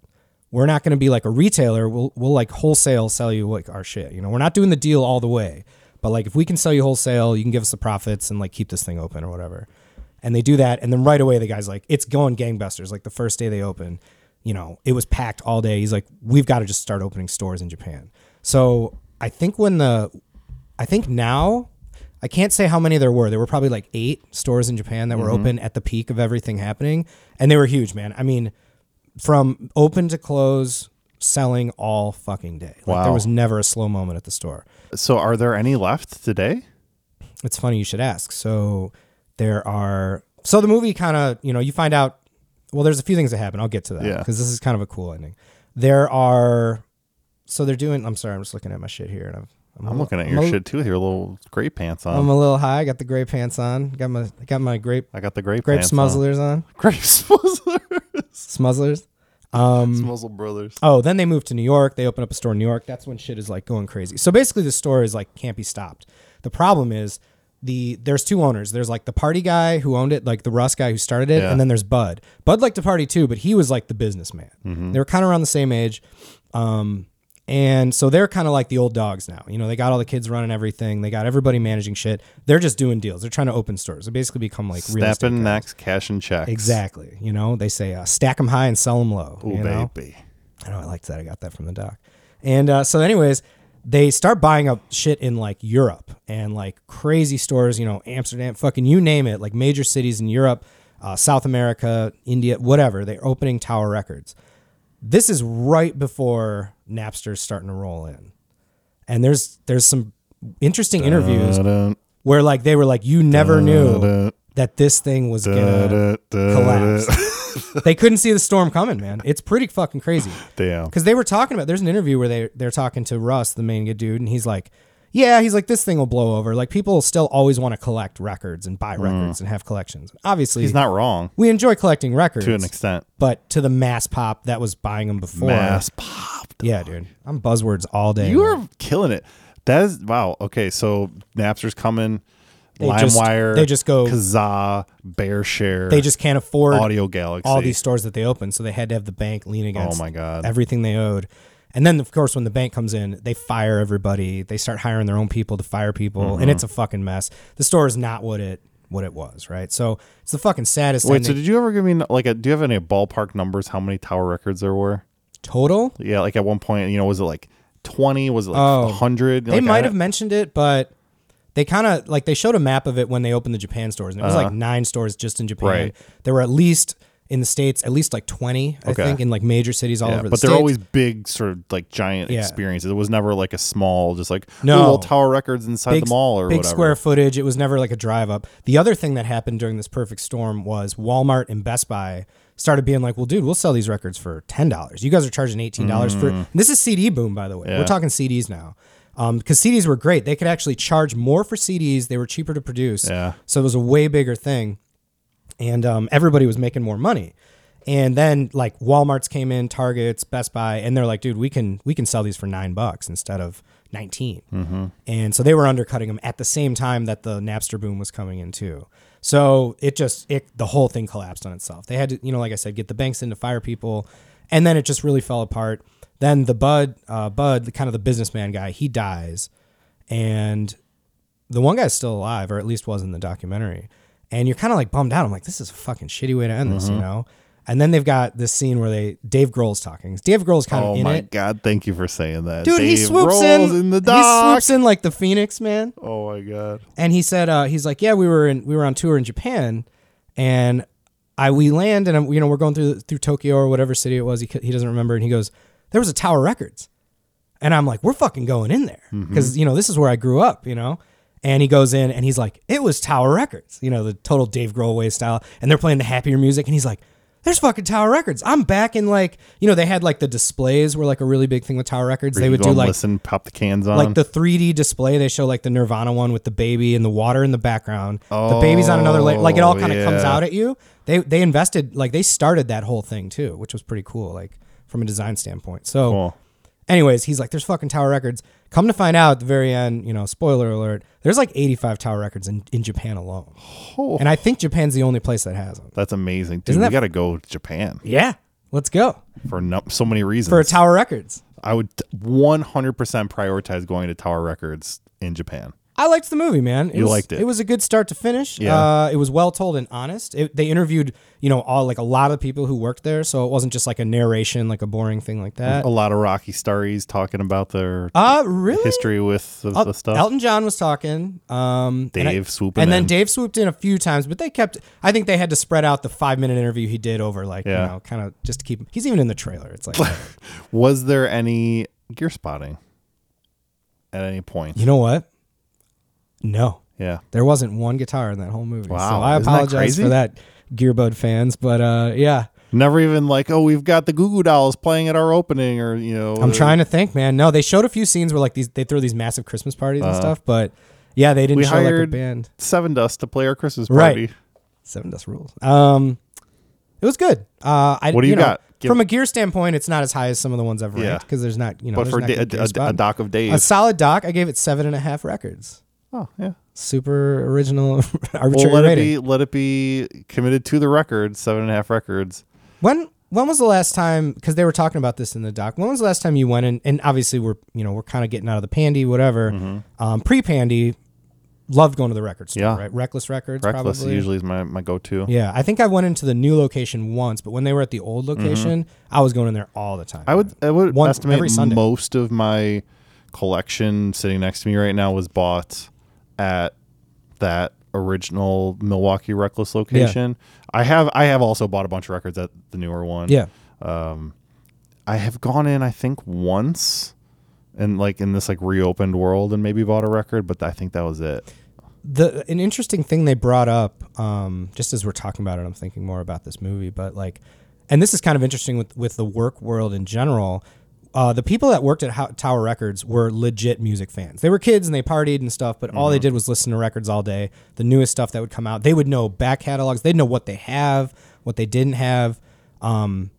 we're not going to be like a retailer. We'll we'll like wholesale sell you like our shit. You know, we're not doing the deal all the way, but like if we can sell you wholesale, you can give us the profits and like keep this thing open or whatever. And they do that, and then right away the guy's like, it's going gangbusters. Like the first day they open, you know, it was packed all day. He's like, we've got to just start opening stores in Japan. So I think when the, I think now. I can't say how many there were. There were probably like eight stores in Japan that were mm-hmm. open at the peak of everything happening, and they were huge, man. I mean, from open to close, selling all fucking day. Like there was never a slow moment at the store. So are there any left today? It's funny you should ask. So there are. So the movie kind of, you know, you find out. Well, there's a few things that happen. I'll get to that Yeah. because this is kind of a cool ending. There are. So they're doing. I'm sorry. I'm just looking at my shit here, and I've, I'm, a I'm little- looking at I'm your a- shit too with your little gray pants on. I'm a little high. I got the gray pants on. Got my got my grape I got the grape grape pants on. smuzzlers on. Grape smuzzlers. Smuzzlers. Um, Smuzzle brothers. Oh, then they moved to New York. They open up a store in New York. That's when shit is like going crazy. So basically, the store is like can't be stopped. The problem is the there's two owners. There's like the party guy who owned it, like the Russ guy who started it, Yeah. and then there's Bud. Bud liked to party too, but he was like the businessman. They were kind of around the same age. Um, and so they're kind of like the old dogs now. You know, they got all the kids running everything. They got everybody managing shit. They're just doing deals. They're trying to open stores. They basically become like real estate Snapping guys. necks, cashing checks. Exactly. You know, they say uh, stack them high and sell them low. Ooh, you know? baby. I know I liked that. I got that from the doc. And uh, so, anyways, they start buying up shit in like Europe and like crazy stores, you know, Amsterdam, fucking you name it, like major cities in Europe, uh, South America, India, whatever. They're opening Tower Records. This is right before Napster's starting to roll in, and there's there's some interesting interviews where like they were like, you never knew that this thing was gonna collapse. they couldn't see the storm coming, man. It's pretty fucking crazy. Damn. Because they were talking about. There's an interview where they they're talking to Russ, the main good dude, and he's like, "Yeah, he's like this thing will blow over. Like people still always want to collect records and buy records and have collections. Obviously, Mm. He's not wrong we enjoy collecting records to an extent. but to the mass pop that was buying them before. Mass popped. Yeah, dude. I'm buzzwords all day. You man. are killing it. That is wow. Okay, so Napster's coming. Just- LimeWire. they just go- Kazaa, BearShare. They just can't afford Audio Galaxy. all these stores that they open, so they had to have the bank lien against Oh my God. everything they owed. And then, of course, when the bank comes in, they fire everybody. They start hiring their own people to fire people, Mm-hmm. and it's a fucking mess. The store is not what it what it was, right? So it's the fucking saddest Wait, so did you ever give me like a? Do you have any ballpark numbers? How many Tower Records there were? total. Yeah, like at one point, you know, was it like twenty? Was it like Oh. hundred? They might have mentioned it, but they kind of like they showed a map of it when they opened the Japan stores, and it was like nine stores just in Japan. Uh-huh. Right. There were at least in the states, at least like twenty, I Okay. think, in like major cities all Yeah, over the state. but they're always big, sort of like giant Yeah. experiences. It was never like a small, just like No. little Tower Records inside big, the mall or big whatever. square footage. It was never like a drive up. The other thing that happened during this perfect storm was Walmart and Best Buy started being like, "Well, dude, we'll sell these records for ten dollars. You guys are charging eighteen dollars for this is CD boom, by the way. Mm. Yeah. We're talking CDs now." Because CDs were great, they could actually charge more for CDs. They were cheaper to produce, Yeah. so it was a way bigger thing, and um, everybody was making more money. And then like Walmart's came in, Targets, Best Buy, and they're like, dude, we can we can sell these for nine bucks instead of 19 Mm-hmm. And so they were undercutting them at the same time that the Napster boom was coming in too. So it just it the whole thing collapsed on itself. They had to, you know, like I said, get the banks in to fire people, and then it just really fell apart. Then the Bud, uh, Bud, the kind of the businessman guy, he dies, and the one guy's still alive, or at least was in the documentary. And you're kind of like bummed out. I'm like, this is a fucking shitty way to end Mm-hmm. this, you know? And then they've got this scene where they Dave Grohl's talking. Dave Grohl's kind Oh of in my it. god! Thank you for saying that, Dude, he Dave swoops in, the He dock. swoops in like the Phoenix man. Oh my god! And he said, uh, he's like, yeah, we were in, we were on tour in Japan, and I we land and I'm, you know we're going through through Tokyo or whatever city it was. He c- he doesn't remember, and he goes, there was a Tower Records, and I'm like, we're fucking going in there because you know this is where I grew up, you know. And he goes in and he's like, it was Tower Records, you know, the total Dave Grohl way style, and they're playing the happier music, and he's like. There's fucking Tower Records. I'm back in like, you know, they had like the displays were like a really big thing with Tower Records. They would do like listen, pop the cans on. like the 3D display. They show like the Nirvana one with the baby and the water in the background. the baby's on another layer. Like it all Oh, kind of comes out at you. They they invested like they started that whole thing too, which was pretty cool. Like from a design standpoint. So, Cool. Anyways, he's like, "There's fucking Tower Records." Come to find out, at the very end, you know, spoiler alert. There's like 85 Tower Records in, in Japan alone, Oh, and I think Japan's the only place that has them. that's amazing, dude. Isn't we that- got to go to Japan Yeah, let's go for no, so many reasons. for Tower Records. I would 100% prioritize going to Tower Records in Japan. I liked the movie, man. It You was, liked it. It was a good start to finish. Yeah. Uh, it was well told and honest. It, they interviewed, you know, all like a lot of people who worked there, so it wasn't just like a narration, like a boring thing like that. A lot of Rocky stories talking about their Uh, really? history with the, the stuff. Elton John was talking. Um, and I- Dave swooping and then in. Dave swooped in a few times, but they kept. I think they had to spread out the five minute interview he did over, like Yeah. you know, kind of just to keep. He's even in the trailer. It's like, Was there any gear spotting at any point? you know what? No, yeah. there wasn't one guitar in that whole movie. Wow, so I isn't that apologize crazy? for that, Gearbud fans. But uh, yeah. Never even like, oh, we've got the Goo Goo Dolls playing at our opening, or you know, I'm uh, trying to think, man. No, they showed a few scenes where like these they throw these massive Christmas parties and stuff, but yeah, they didn't Uh-huh. We show like a hired band. Sevendust to play our Christmas Right. party. Sevendust rules. Um, it was good. Uh, I, What do you know, got? Give- from a gear standpoint? It's not as high as some of the ones I've ranked Yeah. because there's not you know. But there's for not da- good gear a, a, spot. a doc of days. a solid doc, I gave it seven and a half records. Oh yeah. Super original, Well, arbitrary let it be. Let it be committed to the record. Seven and a half records. When when was the last time? Because they were talking about this in the doc. When was the last time you went in? And obviously we're you know we're kind of getting out of the pandy, whatever. Mm-hmm. Um, Pre pandy, loved going to the record store. Yeah. Right, Reckless Records. Reckless probably. usually is my, my go to. Yeah, I think I went into the new location once, but when they were at the old location, I was going in there all the time. Mm-hmm. I would I would One- estimate every most of my collection sitting next to me right now was bought at that original Milwaukee Reckless location. I have I have also bought a bunch of records at the newer one. Yeah. Um, I have gone in I think once and like in this like reopened world and maybe bought a record, but I think that was it. the an interesting thing they brought up um, just as we're talking about it i'm thinking more about this movie but like and this is kind of interesting with with the work world in general uh, the people that worked at Ho- Tower Records were legit music fans. They were kids and they partied and stuff, but all they did was listen to records all day. The newest stuff that would come out, they would know back catalogs. They'd know what they have, what they didn't have. Um,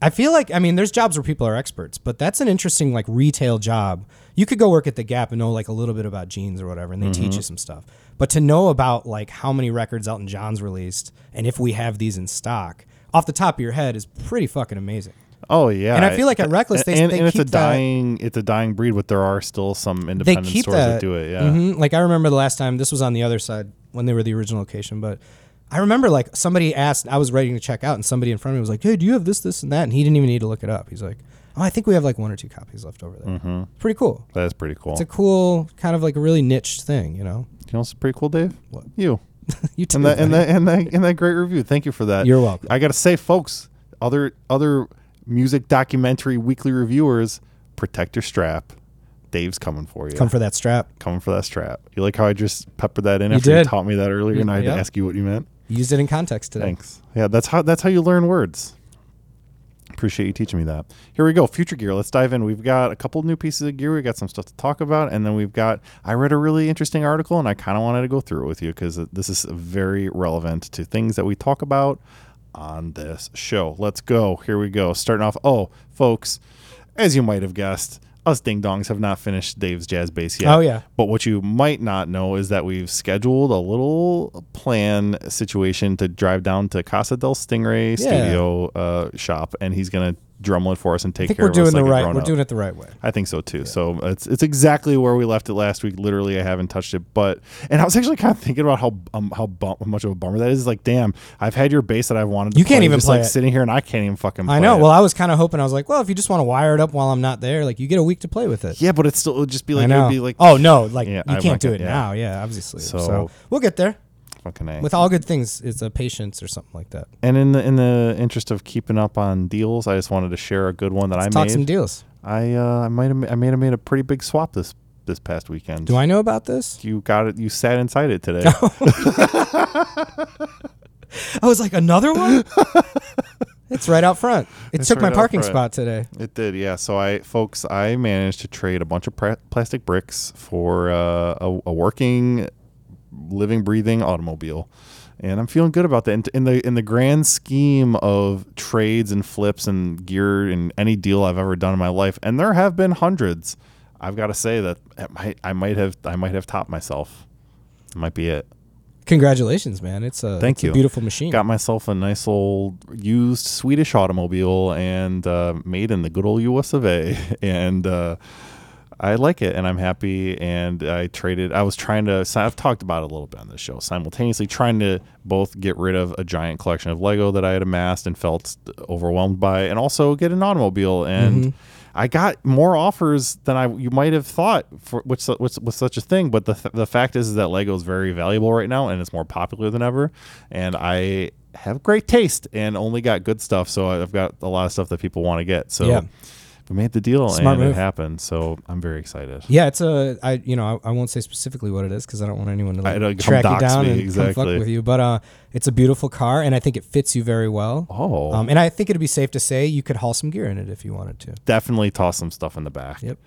I feel like I mean, there's jobs where people are experts, but that's an interesting like retail job. You could go work at the Gap and know like a little bit about jeans or whatever, and they teach you some stuff. But to know about like how many records Elton John's released and if we have these in stock off the top of your head is pretty fucking amazing. Oh yeah, And I feel like at Reckless, they- and, they and it's a keep that- dying it's a dying breed, but there are still some independent stores that, that, do it. Yeah, Mhm. Like I remember the last time this was on the other side when they were the original location, but I remember like somebody asked, I was ready to check out, and somebody in front of me was like, "Hey, do you have this, this, and that?" And he didn't even need to look it up. He's like, "Oh, I think we have like one or two copies left over there." Mm-hmm. Pretty cool. that is pretty cool. It's a cool kind of like a really niche thing, you know. you know, what's pretty cool, Dave. What? You you too. and that and that and that and that great review. Thank you for that. You're welcome. I gotta say, folks, other other music documentary weekly reviewers, protect your strap. Dave's coming for you. Come for that strap. coming for that strap. You like how I just peppered that in You after you did. taught me that earlier, and I had to ask you what you meant. Used it in context today. Thanks. Yeah, that's how that's how you learn words. Appreciate you teaching me that. Here we go. Future gear. Let's dive in. We've got a couple new pieces of gear. We got some stuff to talk about, and then we've got. I read a really interesting article, and I kind of wanted to go through it with you because this is very relevant to things that we talk about on this show. Let's go. Here we go. Starting off. Oh, folks, as you might have guessed, us ding dongs have not finished Dave's jazz bass yet. Oh, yeah. But what you might not know is that we've scheduled a little plan situation to drive down to Casa del Stingray Studio uh, shop, and he's gonna drumlet it for us and take I think care we're of doing us the like right. We're doing it the right way. I think so too. So it's it's exactly where we left it last week. Literally, I haven't touched it, but and I was actually kind of thinking about how um, how bum, much of a bummer that is. Like, damn, I've had your bass that I've wanted. to You can't even just, play like it. sitting here, and I can't even fucking. Play I know. It. Well, I was kind of hoping. I was like, well, if you just want to wire it up while I'm not there, like you get a week to play with it. yeah, but it's still it would just be like it would be like oh no, like Yeah, you can't do it yeah. now. Yeah, obviously. So- So, we'll get there. Fucking a. With all good things, it's a patience or something like that. and in the in the interest of keeping up on deals, I just wanted to share a good one that Let's I talk made. some deals. I uh, I might have I may have made a pretty big swap this this past weekend. Do I know about this? You got it. You sat inside it today. I was like, another one? it's right out front. It It's took my right out parking spot today. It did, yeah. So I, folks, I managed to trade a bunch of pra- plastic bricks for uh, a, a working, living, breathing automobile, and I'm feeling good about that. And in the in the grand scheme of trades and flips and gear and any deal I've ever done in my life, and there have been hundreds, I've got to say that it might, I might have I might have topped myself. It might be it. Congratulations, man. It's a, Thank it's a you. beautiful machine. Got myself a nice old used Swedish automobile and uh, made in the good old US of A. And uh, I like it and I'm happy. And I traded, I was trying to, I've talked about it a little bit on this show, simultaneously trying to both get rid of a giant collection of Lego that I had amassed and felt overwhelmed by, and also get an automobile. And Mm-hmm. I got more offers than I you might have thought for which which was such a thing. But the th- the fact is, that Lego is very valuable right now, and it's more popular than ever. And I have great taste and only got good stuff, so I've got a lot of stuff that people want to get. So Yeah. We made the deal, Smart and it happened. So I'm very excited. Yeah, it's a I you know I, I won't say specifically what it is because I don't want anyone to I like, don't- come track you dox down me, and come exactly. fuck with you. But uh, it's a beautiful car, and I think it fits you very well. Oh, Um, and I think it'd be safe to say you could haul some gear in it if you wanted to. definitely toss some stuff in the back. Yep.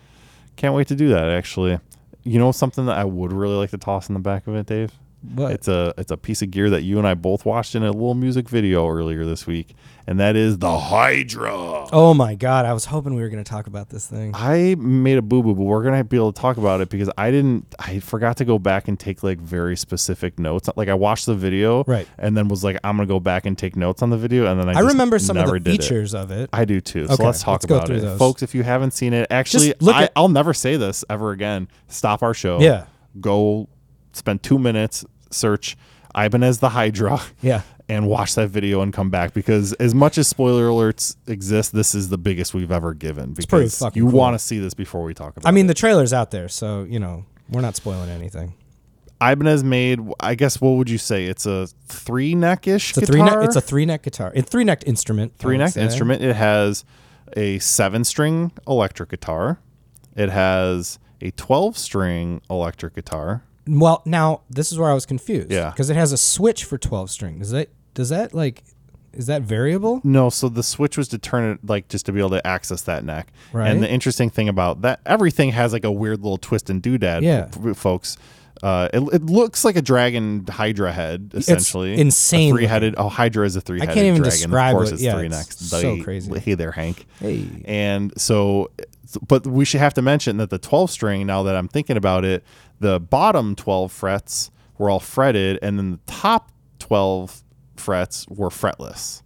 Can't wait to do that. Actually, you know something that I would really like to toss in the back of it, Dave. But It's a it's a piece of gear that you and I both watched in a little music video earlier this week, and that is the Hydra. oh my god, I was hoping we were going to talk about this thing. I made a boo boo, but we're gonna be able to talk about it because I didn't. I forgot to go back and take like very specific notes. Like I watched the video, Right. and then was like, I'm gonna go back and take notes on the video, and then I, I just remember some of the did it. features of it. I do too. So Okay, let's talk let's about it, those. folks. If you haven't seen it, actually, look I, at- I'll never say this ever again. Stop our show. Yeah. Go spend two minutes, search Ibanez the Hydra. Yeah. And watch that video and come back because as much as spoiler alerts exist, this is the biggest we've ever given. Because you cool. want to see this before we talk about. It. I mean, it. the trailer's out there, so you know we're not spoiling anything. Ibanez made. I guess what would you say? It's a three neck ish It's a guitar. three neck. It's a three neck guitar. It's three necked instrument. Three neck instrument. It has a seven string electric guitar. It has a twelve string electric guitar. Well, now this is where I was confused. Yeah. Because it has a switch for twelve string. Does that does that like is that variable? No, so the switch was to turn it like just to be able to access that neck. Right. And the interesting thing about that, everything has like a weird little twist and doodad. Yeah. f- folks. Uh, it, it looks like a dragon Hydra head, essentially. It's insane Three headed. Oh, Hydra is a three headed I can't even dragon. describe of course, what- it's yeah, three necks. so They- crazy. Hey there, Hank. Hey. And so, but we should have to mention that the 12 string, now that I'm thinking about it, the bottom 12 frets were all fretted, and then the top 12 frets were fretless.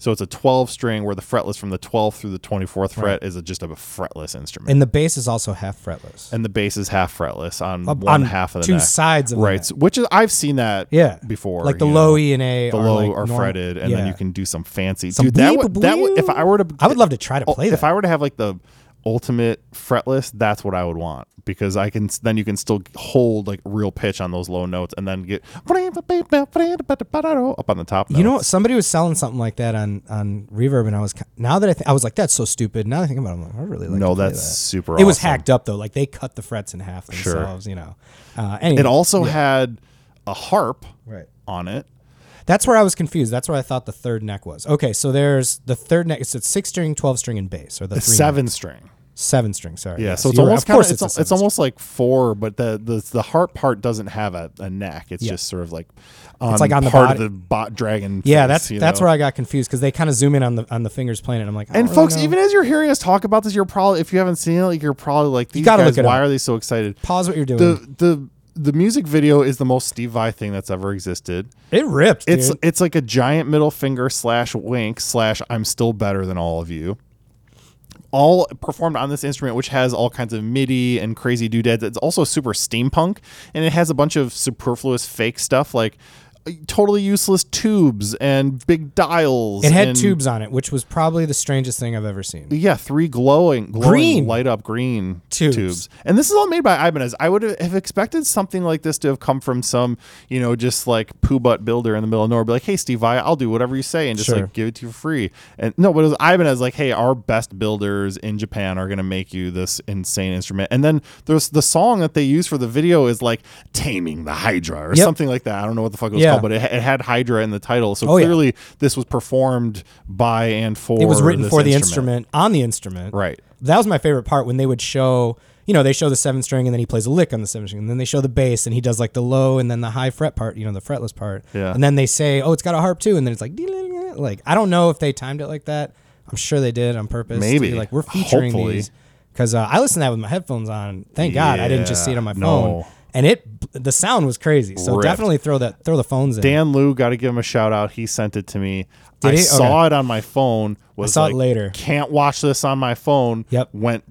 So it's a 12 string where the fretless from the 12th through the 24th fret is a, just a fretless instrument. And the bass is also half fretless. And the bass is half fretless on Up one on half of the two neck. sides of the right? so- which is I've seen that Yeah. before. like the low know. E and A. the are low like are normal- fretted, and then you can do some fancy. Some Dude, that bleep would that would if I were to I would love to try to Oh, play if that. I were to have like the ultimate fretless, that's what I would want because I can then you can still hold like real pitch on those low notes and then get up on the top. You know, notes. somebody was selling something like that on on Reverb, and I was now that I think I was like, that's so stupid. Now that I think about it, I'm like, I really like. No, that's that. super It was hacked up though. Like they cut the frets in half Sure. themselves. You know. Uh, anyway, It also had a harp right. on it. That's where I was confused. That's where I thought the third neck was. Okay, so there's the third neck. It's a six string, twelve string, and bass, or the seven neck. string. Seven string. Sorry. Yeah, Yes, so it's you're almost of kind course of it's, a it's, seven almost like four, but the the the harp part doesn't have a, a neck. It's Yeah. just sort of like on like on the part body. of the bot dragon. Yeah, face, that's you that's know? where I got confused because they kind of zoom in on the on the fingers playing it. I'm like, I And don't really folks, know. even as you're hearing us talk about this, you're probably if you haven't seen it, like you're probably like these gotta guys. look it Why up. are they so excited? pause what you're doing. The the the music video is the most Steve Vai thing that's ever existed. it ripped. It's dude. it's like a giant middle finger slash wink slash I'm still better than all of you. All performed on this instrument, which has all kinds of MIDI and crazy doodads. It's also super steampunk, and it has a bunch of superfluous fake stuff like totally useless tubes and big dials. It had and- tubes on it, which was probably the strangest thing I've ever seen. Yeah, three glowing, glowing Green. light up green Tubes. tubes. And this is all made by Ibanez. I would have expected something like this to have come from some, you know, just like poo butt builder in the middle of nowhere. Be like, hey, Steve, I, I'll do whatever you say and just Sure. like give it to you for free. And no, but it was Ibanez like, hey, our best builders in Japan are going to make you this insane instrument. And then there's the song that they use for the video is like Taming the Hydra or Yep. something like that. I don't know what the fuck it was Yeah. called, but it, it had Hydra in the title. So Oh, yeah. clearly this was performed by and for It was written for the instrument on the instrument. Right. That was my favorite part when they would show, you know, they show the seven string and then he plays a lick on the seven string. And then they show the bass and he does like the low and then the high fret part, you know, the fretless part. Yeah. And then they say, oh, it's got a harp too. And then it's like, like, I don't know if they timed it like that. I'm sure they did on purpose. Maybe. like, we're featuring Hopefully. these. Because uh, I listened to that with my headphones on. Thank God I didn't just see it on my phone. no. And it, the sound was crazy. So Ripped. definitely throw that, throw the phones in. Dan Liu, got to give him a shout out. He sent it to me. Did I he? saw Okay. it on my phone. Was saw it later. Can't watch this on my phone. Yep. Went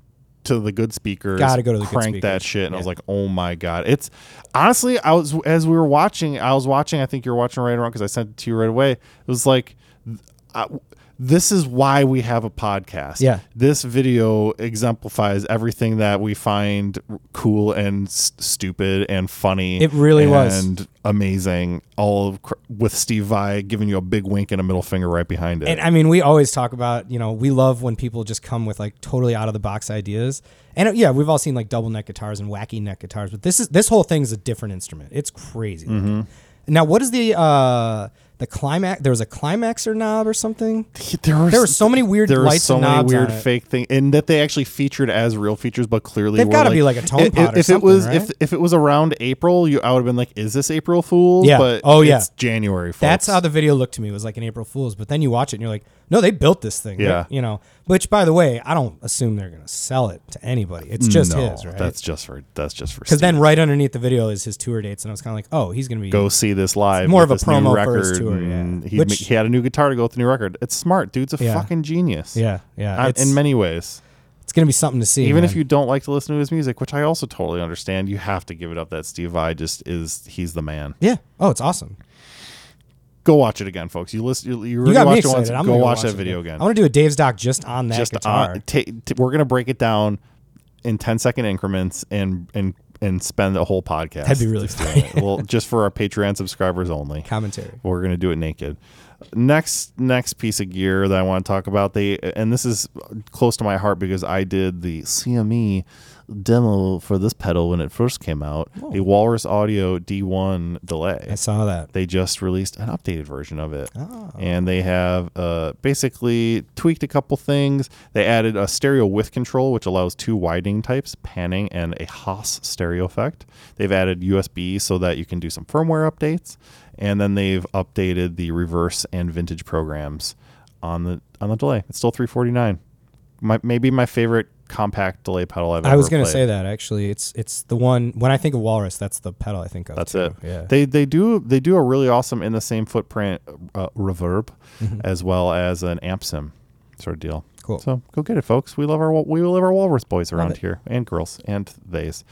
to the good speakers. Gotta go to the crank that shit, and I was like, oh my god! It's honestly, I was as we were watching. I was watching. I think you're watching right around because I sent it to you right away. It was like. I, this is why we have a podcast. Yeah. This video exemplifies everything that we find cool and s- stupid and funny. It really was. and amazing. All cr- with Steve Vai giving you a big wink and a middle finger right behind it. And I mean, we always talk about, you know, we love when people just come with like totally out of the box ideas. And uh, yeah, we've all seen like double neck guitars and wacky neck guitars, but this is this whole thing is a different instrument. It's crazy. Mm-hmm. Now, what is the uh the climax? There was a climaxer knob or something. there were There were so many weird there lights so and many weird fake things, and that they actually featured as real features, but clearly They've gotta like, be like a tone if, pot or if it was right? if if it was around April, you I would have been like, is this April Fool's? Yeah. But Oh, yeah. it's January. Folks. That's how the video looked to me. It was like an April Fool's, but then you watch it and you're like, no, they built this thing. They- Yeah. you know. Which, by the way, I don't assume they're gonna sell it to anybody. It's just no, his, right? That's just for that's just for Because then right underneath the video is his tour dates, and I was kind of like, oh, he's gonna be go see this live. more of a promo for record, his tour, yeah. He, Which- he had a new guitar to go with the new record. It's smart, dude's a Yeah. fucking genius. Yeah, yeah. It's, in many ways. it's gonna be something to see. Even if you don't like to listen to his music, which I also totally understand, you have to give it up that Steve Vai just is he's the man. yeah. Oh, it's awesome. Go watch it again, folks. You listen. You, you You already got me watched it once. excited. I'm Go gonna watch watch that it video again. I want to do a Dave's doc just on that just guitar. on, ta- t- we're gonna break it down in 10 second increments and and and spend a whole podcast. That'd be really it. well, just for our Patreon subscribers only. Commentary. We're gonna do it naked. Next, next piece of gear that I want to talk about. They and this is close to my heart because I did the CME demo for this pedal when it first came out. A Walrus Audio D1 delay I saw that. they just released an updated version of it. Oh. And they have uh, basically tweaked a couple things. They added a stereo width control, which allows two widening types, panning, and a Haas stereo effect. They've added USB so that you can do some firmware updates. And then they've updated the reverse and vintage programs on the on the delay. It's still 349. My, maybe my favorite compact delay pedal I've I was gonna say that actually. It's it's the one when I think of Walrus, that's the pedal I think of. That's too. it. Yeah. They they do they do a really awesome in the same footprint uh, reverb Mm-hmm. as well as an amp sim sort of deal. Cool. So go get it, folks. We love our we love our walrus boys around here and girls and theys.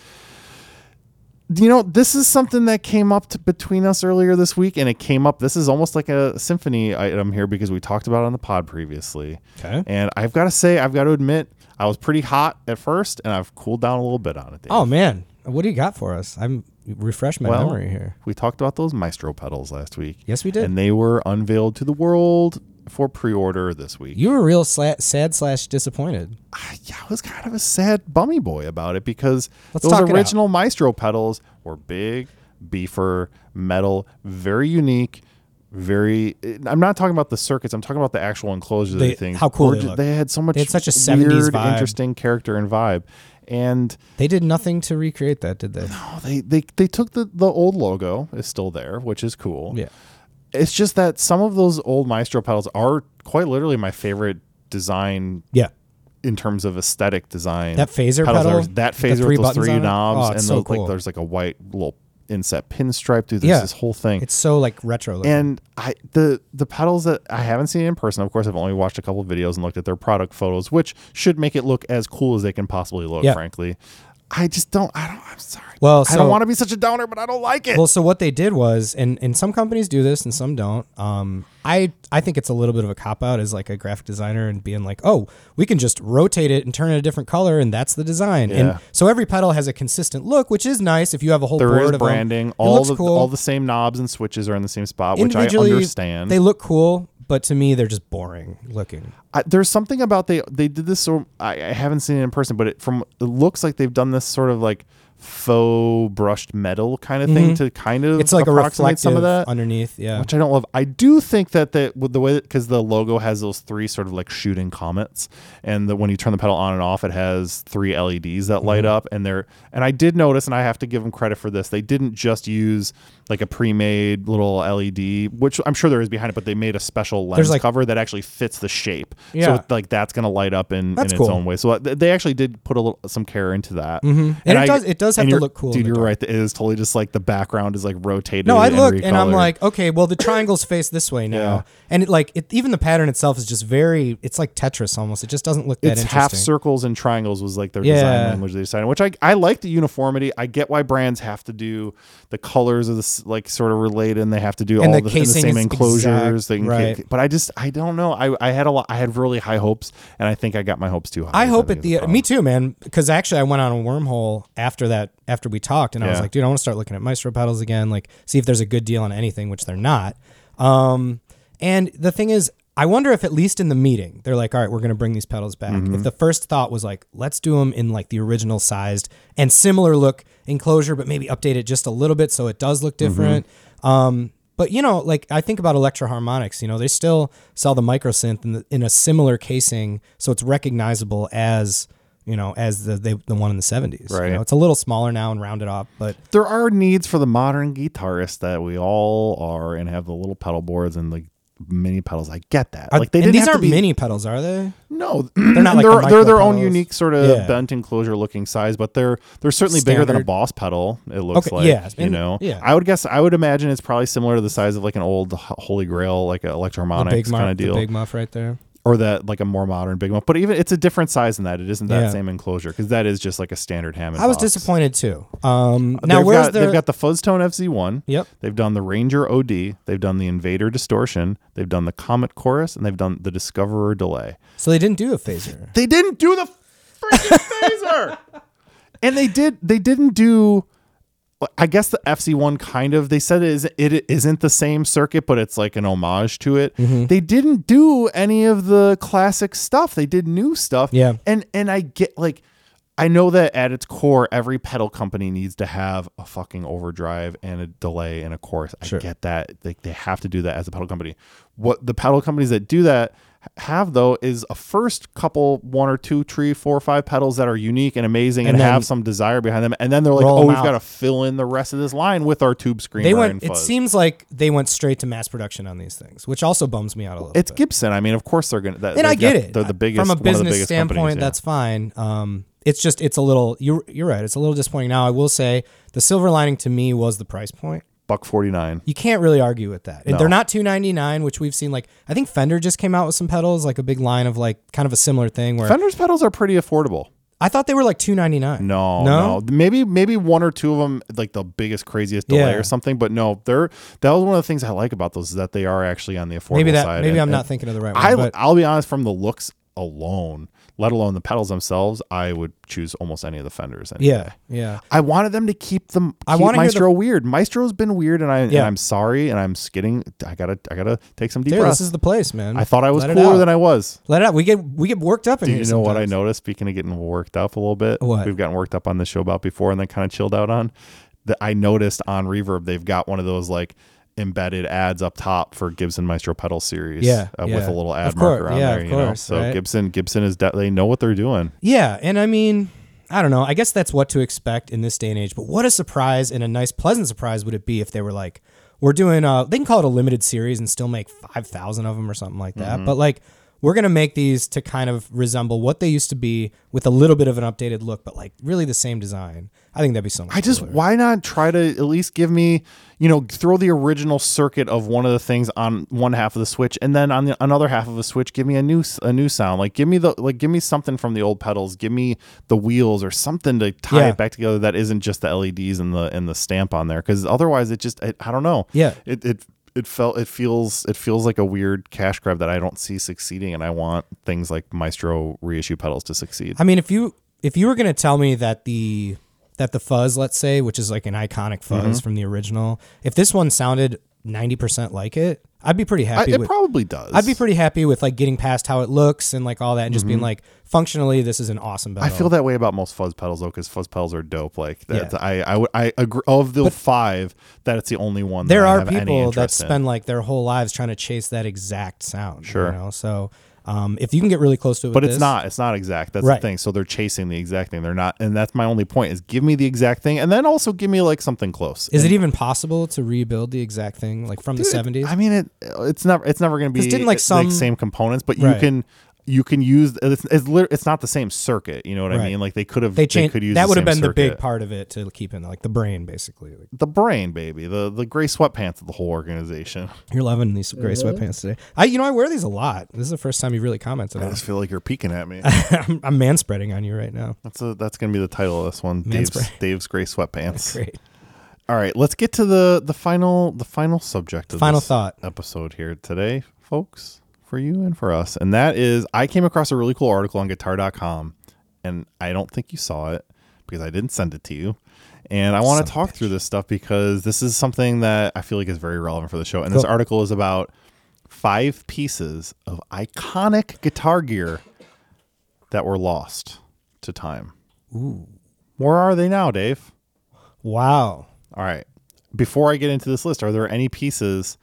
you know, this is something that came up to, between us earlier this week, and it came up. This is almost like a symphony item here because we talked about it on the pod previously. Okay. And I've got to say, I've got to admit, I was pretty hot at first, and I've cooled down a little bit on it. Dave. Oh man, what do you got for us? I'm refresh my Well, memory here. We talked about those Maestro pedals last week. Yes, we did. And they were unveiled to the world for pre-order this week. You were real sla- sad slash disappointed. I, yeah, I was kind of a sad bummy boy about it because Let's those original Maestro pedals were big, beefer, metal, very unique. Very. I'm not talking about the circuits. I'm talking about the actual enclosures of They- the things. how cool they look. They had so much. They had such a 70s weird, vibe. interesting character and vibe, and They did nothing to recreate that, did they? oh, they they they took the the old logo is still there, which is cool. Yeah. It's just that some of those old Maestro pedals are quite literally my favorite design Yeah. in terms of aesthetic design. That phaser pedal, that with the phaser three with those three knobs, Oh, and it's those, so cool. like there's like a white little inset pinstripe through this, Yeah. this whole thing. It's so like retro looking. and I the the pedals that I haven't seen in person. Of course, I've only watched a couple of videos and looked at their product photos, which should make it look as cool as they can possibly look. Yeah. Frankly, I just don't. I don't. I'm sorry. Well, so, I don't want to be such a downer, but I don't like it. Well, so what they did was, and and some companies do this and some don't. Um, I I think it's a little bit of a cop out as like a graphic designer and being like, oh, we can just rotate it and turn it a different color, and that's the design. Yeah. And so every pedal has a consistent look, which is nice if you have a whole there board is of them. branding. It All looks the cool. all the same knobs and switches are in the same spot, which I understand. They look cool, but to me, they're just boring looking. I, there's something about they they did this so I, I haven't seen it in person, but it from it looks like they've done this sort of like faux brushed metal kind of thing to kind of Mm-hmm. It's like a reflective some of that. underneath. Yeah. which I don't love. I do think that the with the way because the logo has those three sort of like shooting comets, and the, when you turn the pedal on and off, it has three LEDs that Mm-hmm. light up, and they're and I did notice, and I have to give them credit for this. They didn't just use like a pre-made little LED, which I'm sure there is behind it, but they made a special lens like- cover that actually fits the shape. so Yeah. it, like that's gonna light up in, in its cool. own way. So uh, they actually did put a little some care into that, Mhm. And it does- it does have to look cool Dude, you're dark. right. It is totally just like the background is like rotated. No, I and look and I'm like, okay, well the triangle's face this way now, Yeah. and it like it, even the pattern itself is just very. It's like Tetris almost. It just doesn't look that it's half circles and triangles was like their Yeah. design language they decided which I, I like the uniformity i get why brands have to do the colors of this like sort of related and they have to do And all the the, the same enclosures exact, they can but i just i don't know i i had a lot i had really high hopes and i think i got my hopes too high I hope at the problem. me too, man. Because actually, I went on a wormhole after that after we talked, and I was like, dude, I want to start looking at Maestro pedals again, like see if there's a good deal on anything, which they're not. Um, and the thing is, I wonder if at least in the meeting they're like, all right, we're going to bring these pedals back. Mm-hmm. If the first thought was like, let's do them in like the original sized and similar look enclosure, but maybe update it just a little bit so it does look Mm-hmm. different. Um, but you know, like I think about Electro-Harmonix, you know, they still sell the microsynth in, the, in a similar casing, so it's recognizable as you know as the they, the one in the seventies. Right. You know, it's a little smaller now and rounded off, but there are needs for the modern guitarist that we all are and have the little pedal boards and the mini pedals i get that are, like they and didn't these aren't be mini pedals, are they? No, They're not like they're, the they're their own unique sort of Yeah. bent enclosure looking size, but they're they're certainly bigger than a Boss pedal. It looks Okay, like, yeah, you and- know. yeah. I would guess I would imagine it's probably similar to the size of like an old Holy Grail, like an The Electro-Harmonix kind of the deal, big muff right there. Or that like a more modern Big Muff. But even it's a different size than that. It isn't that Yeah. same enclosure because that is just like a standard Hammond. I was box. disappointed too. Um, now They've where's got, the? they've got the Fuzztone FZ1. Yep. They've done the Ranger OD. They've done the Invader Distortion. They've done the Comet Chorus, and they've done the Discoverer Delay. So they didn't do a phaser. They didn't do the freaking phaser. and they did they didn't do I guess the FC1 kind of they said it, is, it isn't the same circuit but it's like an homage to it. Mm-hmm. They didn't do any of the classic stuff. They did new stuff. Yeah. And and I get like I know that at its core every pedal company needs to have a fucking overdrive and a delay and a chorus. I Sure. get that. Like they have to do that as a pedal company. What the pedal companies that do that have though is a first couple one or two tree four or five pedals that are unique and amazing and, And have some desire behind them and then they're like oh we've got to fill in the rest of this line with our tube screen They went. It seems like they went straight to mass production on these things, which also bums me out a little. Bit It's bit. Gibson I mean of course they're gonna that, and I get got- it. they're the biggest from a one of the business standpoint. yeah. That's fine. Um, it's just it's a little. You're you're right. It's a little disappointing. Now I will say the silver lining to me was the price point. Buck 49 You can't really argue with that. No. They're not two ninety nine, which we've seen. Like I think Fender just came out with some pedals, like a big line of like kind of a similar thing where Fender's pedals are pretty affordable I thought they were like two ninety nine. No, No? no, Maybe maybe one or two of them, like the biggest, craziest delay Yeah. or something. But no, they're that was one of the things I like about those is that they are actually on the affordable Maybe that. side. Maybe And- I'm not thinking of the right one. I but I'll be honest, from the looks alone, let alone the pedals themselves, I would choose almost any of the Fenders. Any yeah, yeah. I wanted them to keep them. I wanna hear the- Maestro weird. Maestro's been weird, and I and Yeah. I'm sorry, and I'm skidding. I gotta I gotta take some deep Dude, breaths. this is the place, man. I thought I was Let cooler than I was. Let it out. We get we get worked up in Do here. you know what I noticed? Speaking of getting worked up a little bit, What? we've gotten worked up on the show about before, and then kind of chilled out on. That I noticed on Reverb, they've got one of those like embedded ads up top for Gibson Maestro pedal series. Yeah, uh, yeah. with a little ad course, marker on yeah, there. you know, so right? Gibson Gibson is de- they know what they're doing. Yeah, and I mean, I don't know. I guess that's what to expect in this day and age. But what a surprise and a nice, pleasant surprise would it be if they were like, we're doing uh they can call it a limited series and still make five thousand of them or something like that. Mm-hmm. But like we're gonna make these to kind of resemble what they used to be with a little bit of an updated look, but like really the same design. I think that'd be so much. I just cooler. why not try to at least give me, you know, throw the original circuit of one of the things on one half of the switch, and then on the another half of the switch, give me a new a new sound. Like give me the like give me something from the old pedals. Give me the wheels or something to tie Yeah. it back together that isn't just the LEDs and the and the stamp on there. Because otherwise, it just I, I don't know. Yeah. It it. It felt it feels it feels like a weird cash grab that I don't see succeeding, and I want things like Maestro reissue pedals to succeed. I mean, if you if you were gonna tell me that the that the fuzz, let's say, which is like an iconic fuzz Mm-hmm. from the original, if this one sounded ninety percent like it, I'd be pretty I, happy it with. probably does. I'd be pretty happy with like getting past how it looks and like all that, and just being like, functionally, this is an awesome Mm-hmm. I feel that way about most fuzz pedals though, because fuzz pedals are dope. Like that, Yeah. I I I agree of the five that it's the only one. there that I are people that interest in. spend like their whole lives trying to chase that exact sound. Sure. you know. So um, if you can get really close to it, but it's this- not. It's not exact. That's Right. the thing. So they're chasing the exact thing. They're not, and that's my only point. Is give me the exact thing, and then also give me like something close. Is And it even possible to rebuild the exact thing like from the seventies? I mean, it it's never it's never going to be didn't, like, some- same components, but you Right. can you can use uh, it's it's, lit- it's not the same circuit. You know what I Right. mean? Like they could have They changed. could use that the would have same been the big circuit. part of it to keep in like the brain, basically. Like, The brain, baby, the the gray sweatpants of the whole organization. You're loving these gray mm-hmm. sweatpants today. I, you know, I wear these a lot. This is the first time you really commented I on. it. just feel like you're peeking at me. I'm, I'm man spreading on you right now. That's a, that's gonna be the title of this one. Dave's, Manspread. Dave's gray sweatpants. Great. All right, let's get to the the final the final subject of Final this thought. episode here today, folks, for you and for us, and that is I came across a really cool article on Guitar.com, and I don't think you saw it because I didn't send it to you. And I want to talk through this stuff because this is something that I feel like is very relevant for the show. And this article is about five pieces of iconic guitar gear that were lost to time. Ooh. Where are they now, Dave? Wow. All right. Before I get into this list, are there any pieces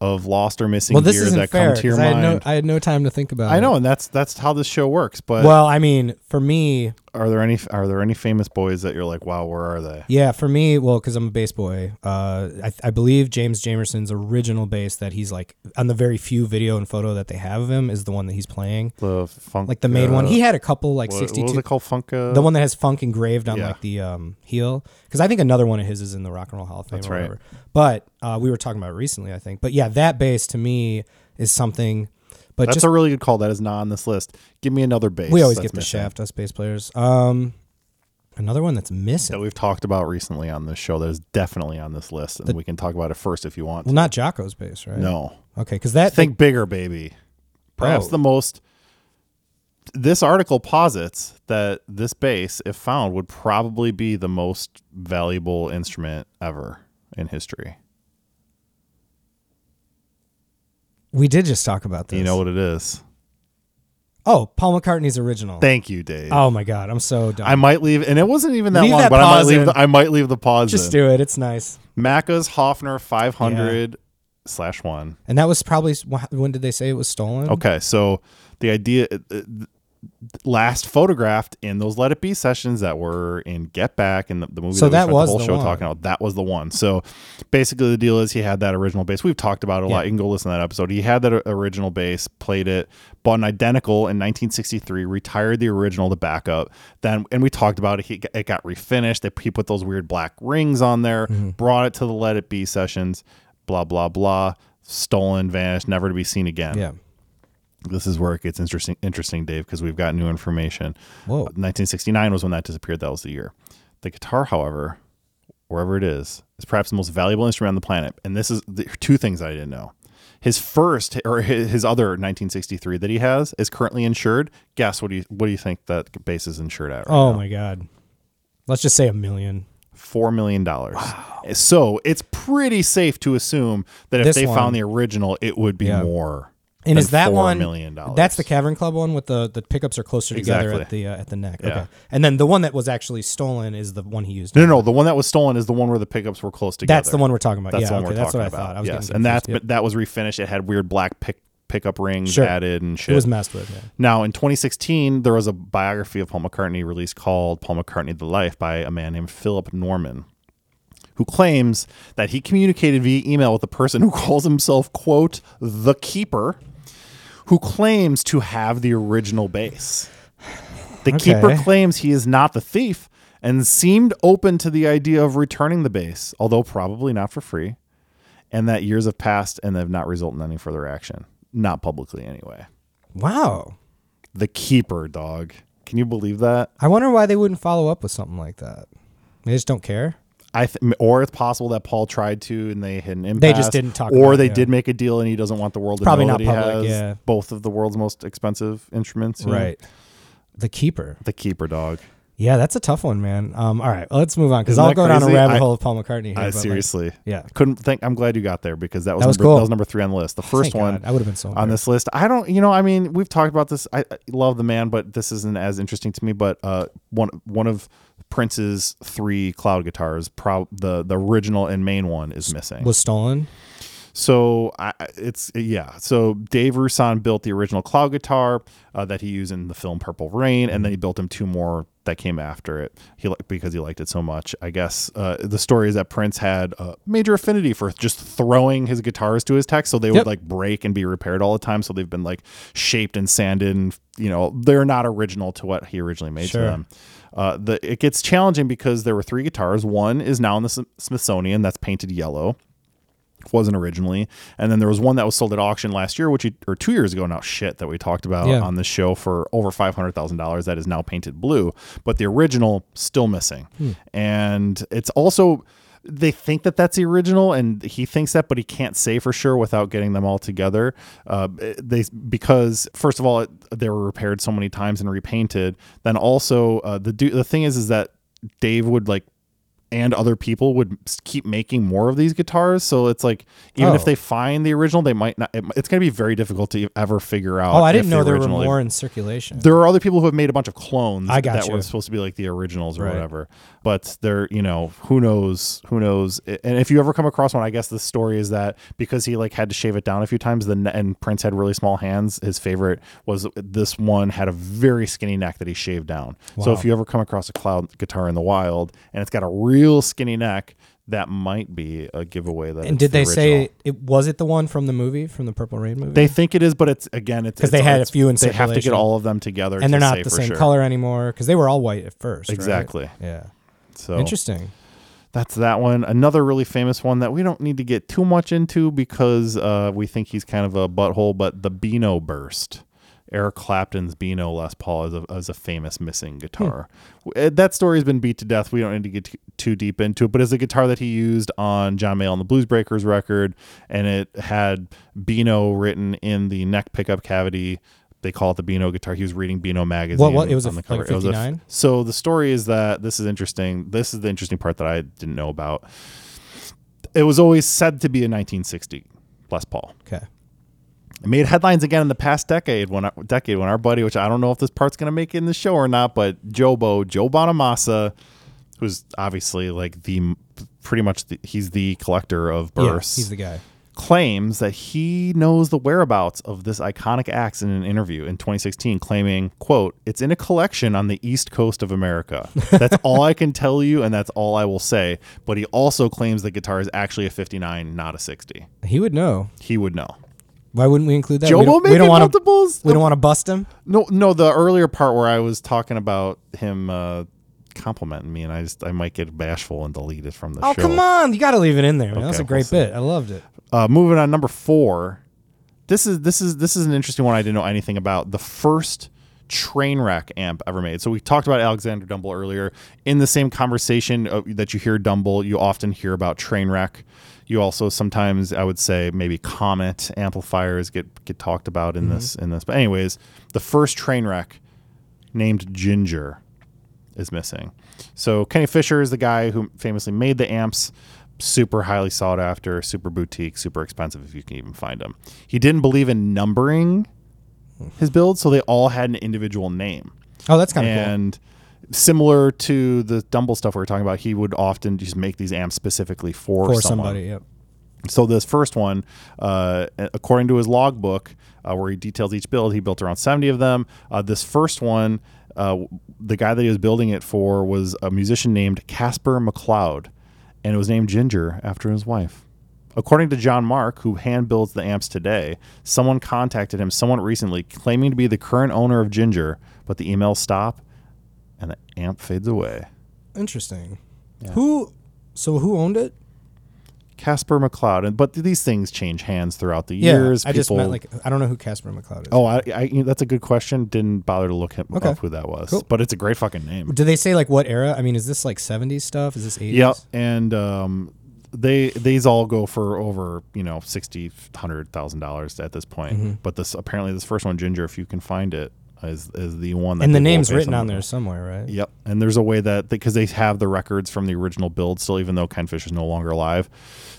of lost or missing Well, this gear isn't that fair come to your I had, mind? no, I had no time to think about I it. know, and that's that's how this show works. But Well, I mean, for me, are there any are there any famous boys that you're like, wow, where are they? yeah, for me, well, because I'm a bass boy, uh, I, I believe James Jamerson's original bass that he's like on the very few video and photo that they have of him is the one that he's playing, The funk, like the main one. uh, He had a couple like what, what 62. was it called? Funk. Uh, the one that has funk engraved on Yeah. like the um, heel because i think another one of his is in the rock and roll hall of fame That's or right. whatever but uh, we were talking about it recently i think but yeah that bass to me is something but That's just a really good call. That is not on this list. Give me another bass. we always get the missing shaft us bass players um another one that's missing that we've talked about recently on this show. That is definitely on this list, and we can talk about it first if you want. well to. not Jaco's bass right No, okay because that think bigger, baby. Perhaps Oh. the most. This article posits that this bass, if found, would probably be the most valuable instrument ever in history. We did just talk about this You know what it is? oh paul mccartney's original Thank you, Dave. oh my god i'm so done I might leave, and it wasn't even that Leave long, that but I might pause leave. in. The, I might leave the pause. just in. do it it's nice Macca's Hofner 500 slash one. and that was probably when did they say it was stolen Okay, so the idea uh, uh, last photographed in those Let It Be sessions that were in Get Back and the, the movie So that, we that was the whole the show one. talking about. That was the one. So basically, the deal is he had that original bass. We've talked about it a lot. You can go listen to that episode. He had that original bass, played it, bought an identical in 1963, retired the original to backup. Then, and we talked about it. He, it got refinished. They he put those weird black rings on there, Mm-hmm. brought it to the Let It Be sessions. Blah blah blah. Stolen, vanished, never to be seen again yeah This is where it gets interesting, interesting, Dave, because we've got new information. Whoa. 1969 was when that disappeared. That was the year. The guitar, however, wherever it is, is perhaps the most valuable instrument on the planet. And this is the two things I didn't know. His first or his, other 1963 that he has is currently insured. Guess what do you what do you think that bass is insured at? Right Oh now? my god. Let's just say a million. four million dollars. So it's pretty safe to assume that if This they one- found the original, it would be Yeah. more. And is that 4 one million dollars. That's the Cavern Club one with the the pickups are closer together at the uh, at the neck. Yeah. Okay. And then the one that was actually stolen is the one he used. no, no, no. The one that was stolen is the one where the pickups were close together. That's the one we're talking about. That's yeah, the one okay, we're that's talking what I about. thought. I was yes, and that's but that was refinished. It had weird black pick pickup rings Sure. added and shit. It was messed with. Yeah. Now, in 2016, there was a biography of Paul McCartney released called Paul McCartney The Life by a man named Philip Norman, who claims that he communicated via email with a person who calls himself, quote, the keeper, who claims to have the original base. The keeper claims he is not the thief and seemed open to the idea of returning the base, although probably not for free, and that years have passed and have not resulted in any further action. Not publicly, anyway. Wow. The keeper, dog. Can you believe that? I wonder why they wouldn't follow up with something like that. They just don't care. I th- or it's possible that Paul tried to and they had an impasse. They just didn't talk Or about it, they yeah. did make a deal and he doesn't want the world to Probably know not that he public, has yeah. both of the world's most expensive instruments. you know? Right. The keeper. The keeper, dog. Yeah, that's a tough one, man. Um, all right, well, let's move on because I'll go down a crazy? rabbit I- hole of Paul McCartney here. I but, like, seriously. yeah. Couldn't think. I'm glad you got there because that was, That was number, cool. that was number three on the list. The first Thank one God. I would have been so on this list. I don't, you know, I mean, we've talked about this. I, I love the man, but this isn't as interesting to me. But uh, one one of Prince's three cloud guitars, the the original and main one, is missing. was stolen. So I, it's yeah. So Dave Rusan built the original cloud guitar uh, that he used in the film Purple Rain, and then he built him two more that came after it. He because he liked it so much. I guess uh, the story is that Prince had a major affinity for just throwing his guitars to his techs, so they would Yep. like break and be repaired all the time. So they've been like shaped and sanded, and you know they're not original to what he originally made Sure. to them. Uh, the it gets challenging because there were three guitars. One is now in the Sm- Smithsonian that's painted yellow wasn't originally. And then there was one that was sold at auction last year, which he, or two years ago now, shit, that we talked about Yeah. on this show for over five hundred thousand dollars. That is now painted blue, but the original still missing. And it's also they think that that's the original, and he thinks that, but he can't say for sure without getting them all together. Uh, they because first of all, it, they were repaired so many times and repainted. Then also uh, the du- the thing is is that Dave would like and other people would keep making more of these guitars. So it's like even if Oh. they find the original, they might not. It, it's going to be very difficult to ever figure out. Oh, I didn't the know there were more in circulation. There are other people who have made a bunch of clones I got that you. were supposed to be like the originals or Right. whatever. But they're, you know, who knows, who knows. And if you ever come across one, I guess the story is that because he like had to shave it down a few times, the ne- and Prince had really small hands. His favorite was uh, this one had a very skinny neck that he shaved down. So if you ever come across a cloud guitar in the wild and it's got a real skinny neck, that might be a giveaway. That and did the they say it was it the one from the movie from the Purple Rain movie? They think it is, but it's again, it's because they had a few in They have to get all of them together, and they're to not the same sure. color anymore because they were all white at first. right? Exactly. Yeah. So Interesting. That's that one. Another really famous one that we don't need to get too much into because uh, we think he's kind of a butthole, but the Beano burst. Eric Clapton's Beano Les Paul is a, is a famous missing guitar. Uh, That story has been beat to death. We don't need to get too, too deep into it, but it's a guitar that he used on John Mayall and the Blues Breakers record, and it had Beano written in the neck pickup cavity. They call it the Beano guitar. He was reading Beano magazine. What- what- it was a on the cover. like It was a f- 59? so the story is that this is interesting. This is the interesting part that I didn't know about. It was always said to be a 1960 Les Paul. Okay. It made headlines again in the past decade when our, decade when our buddy, which I don't know if this part's gonna make it in the show or not, but Jobo Joe Bonamassa, who's obviously like the pretty much the, he's the collector of Yeah, bursts he's the guy. claims that he knows the whereabouts of this iconic axe in an interview in 2016 claiming quote it's in a collection on the east coast of america that's all i can tell you and that's all i will say but he also claims the guitar is actually a 59 not a 60 He would know. he would know Why wouldn't we include that? joe we don't, make we don't want to. multiples We don't want to bust him. no no the earlier part where i was talking about him uh complimenting me and i just i might get bashful and delete it from the Oh show come on! You got to leave it in there. Man. That's a great bit. I loved it. Uh, moving on, number four. this is this is this is an interesting one I didn't know anything about. The first train wreck amp ever made. So we talked about Alexander Dumble earlier. In the same conversation uh, that you hear Dumble, you often hear about train wreck. You also sometimes I would say maybe Komet amplifiers get get talked about in mm-hmm. this in this. But anyways, the first train wreck named Ginger is missing. So Kenny Fischer is the guy who famously made the amps. Super highly sought after, super boutique, super expensive if you can even find them. He didn't believe in numbering his builds, so they all had an individual name. Oh, that's kind of cool. And similar to the Dumble stuff we were talking about, he would often just make these amps specifically for, For someone. somebody, yep. So this first one, uh, according to his logbook, uh, where he details each build, he built around 70 of them. Uh, this first one, uh, the guy that he was building it for was a musician named Casper McLeod, and it was named Ginger after his wife. According to John Mark, who hand builds the amps today, someone contacted him somewhat recently claiming to be the current owner of Ginger, but the emails stop and the amp fades away. Interesting. Who? So who owned it? Casper McLeod, and but these things change hands throughout the Yeah, years. I just meant like I don't know who Casper McLeod is. Oh, I, I, you know, that's a good question. Didn't bother to look him Okay. up who that was, Cool. but it's a great fucking name. Do they say like what era? I mean, is this like 70s stuff? Is this 80s? Yep, and um, they these all go for over you know sixty hundred thousand dollars at this point. Mm-hmm. But this apparently this first one, Ginger, if you can find it, is is the one that And the name's written on there somewhere, right? Yep, and there's a way that because they have the records from the original build still, even though Ken Fischer is no longer alive,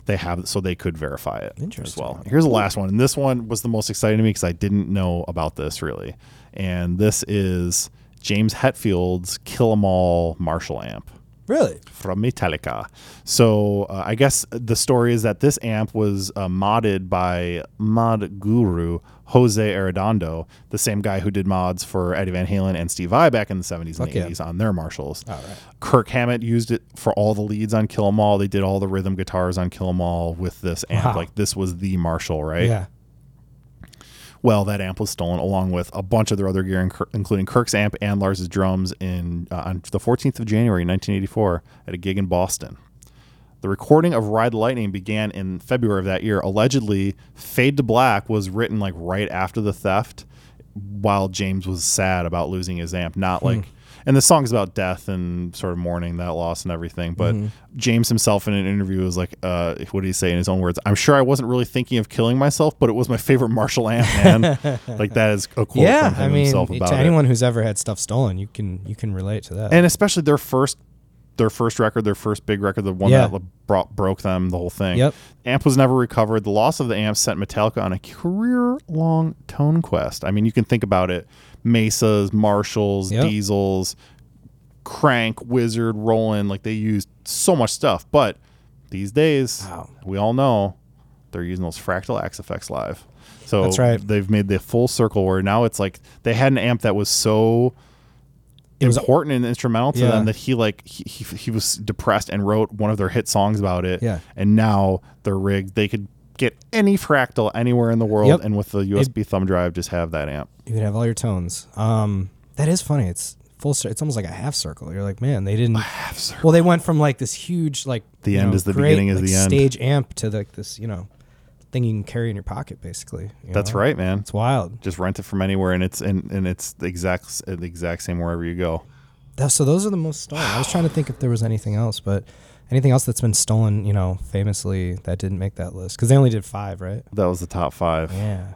they have so they could verify it as well. Here's the last one, and this one was the most exciting to me because I didn't know about this really, and this is James Hetfield's Kill 'Em All Marshall amp Really? from Metallica. So uh, I guess the story is that this amp was uh, modded by mod guru Jose Arredondo, the same guy who did mods for Eddie Van Halen and Steve Vai back in the 70s and Fuck yeah. 80s on their Marshalls. All right. Kirk Hammett used it for all the leads on Kill 'Em All. They did all the rhythm guitars on Kill 'Em All with this amp. Wow. Like this was the Marshall, right? Yeah. Well, that amp was stolen along with a bunch of their other gear, including Kirk's amp and Lars's drums, in uh, on the 14th of January, 1984, at a gig in Boston. The recording of Ride the Lightning began in February of that year. Allegedly, Fade to Black was written like right after the theft, while James was sad about losing his amp. Not like, and the song's about death and sort of mourning that loss and everything. But James himself in an interview was like, uh, what did he say in his own words? I'm sure I wasn't really thinking of killing myself, but it was my favorite Marshall amp, man. like that is a quote yeah, from him I mean, himself to about it anyone who's ever had stuff stolen, you can you can relate to that. and especially their first their first record their first big record the one Yeah. that brought, broke them the whole thing Yep. amp was never recovered the loss of the amp sent metallica on a career long tone quest i mean you can think about it mesas marshalls Yep. Diezels crank wizard roland like they used so much stuff but these days Wow. we all know they're using those fractal Axe-Fx live so That's right. they've made the full circle where now it's like they had an amp that was so It was- important and instrumental to Yeah. them that he like he, he, he was depressed and wrote one of their hit songs about it Yeah. and now they're rigged they could get any fractal anywhere in the world Yep. and with the usb thumb drive just have that amp you can have all your tones. Um, that is funny. It's full. Cir- it's almost like a half circle. You're like, man, they didn't. half circle. Well, they went from like this huge, like The you end know, is the great, beginning is like, the end. Stage amp to like this, you know, thing you can carry in your pocket, basically. you that's know? right man It's wild. just rent it from anywhere and it's and, and it's the exact the exact same wherever you go That- so those are the most. I was trying to think if there was anything else, but anything else that's been stolen, you know, famously that didn't make that list because they only did five, right? that was the top five Yeah.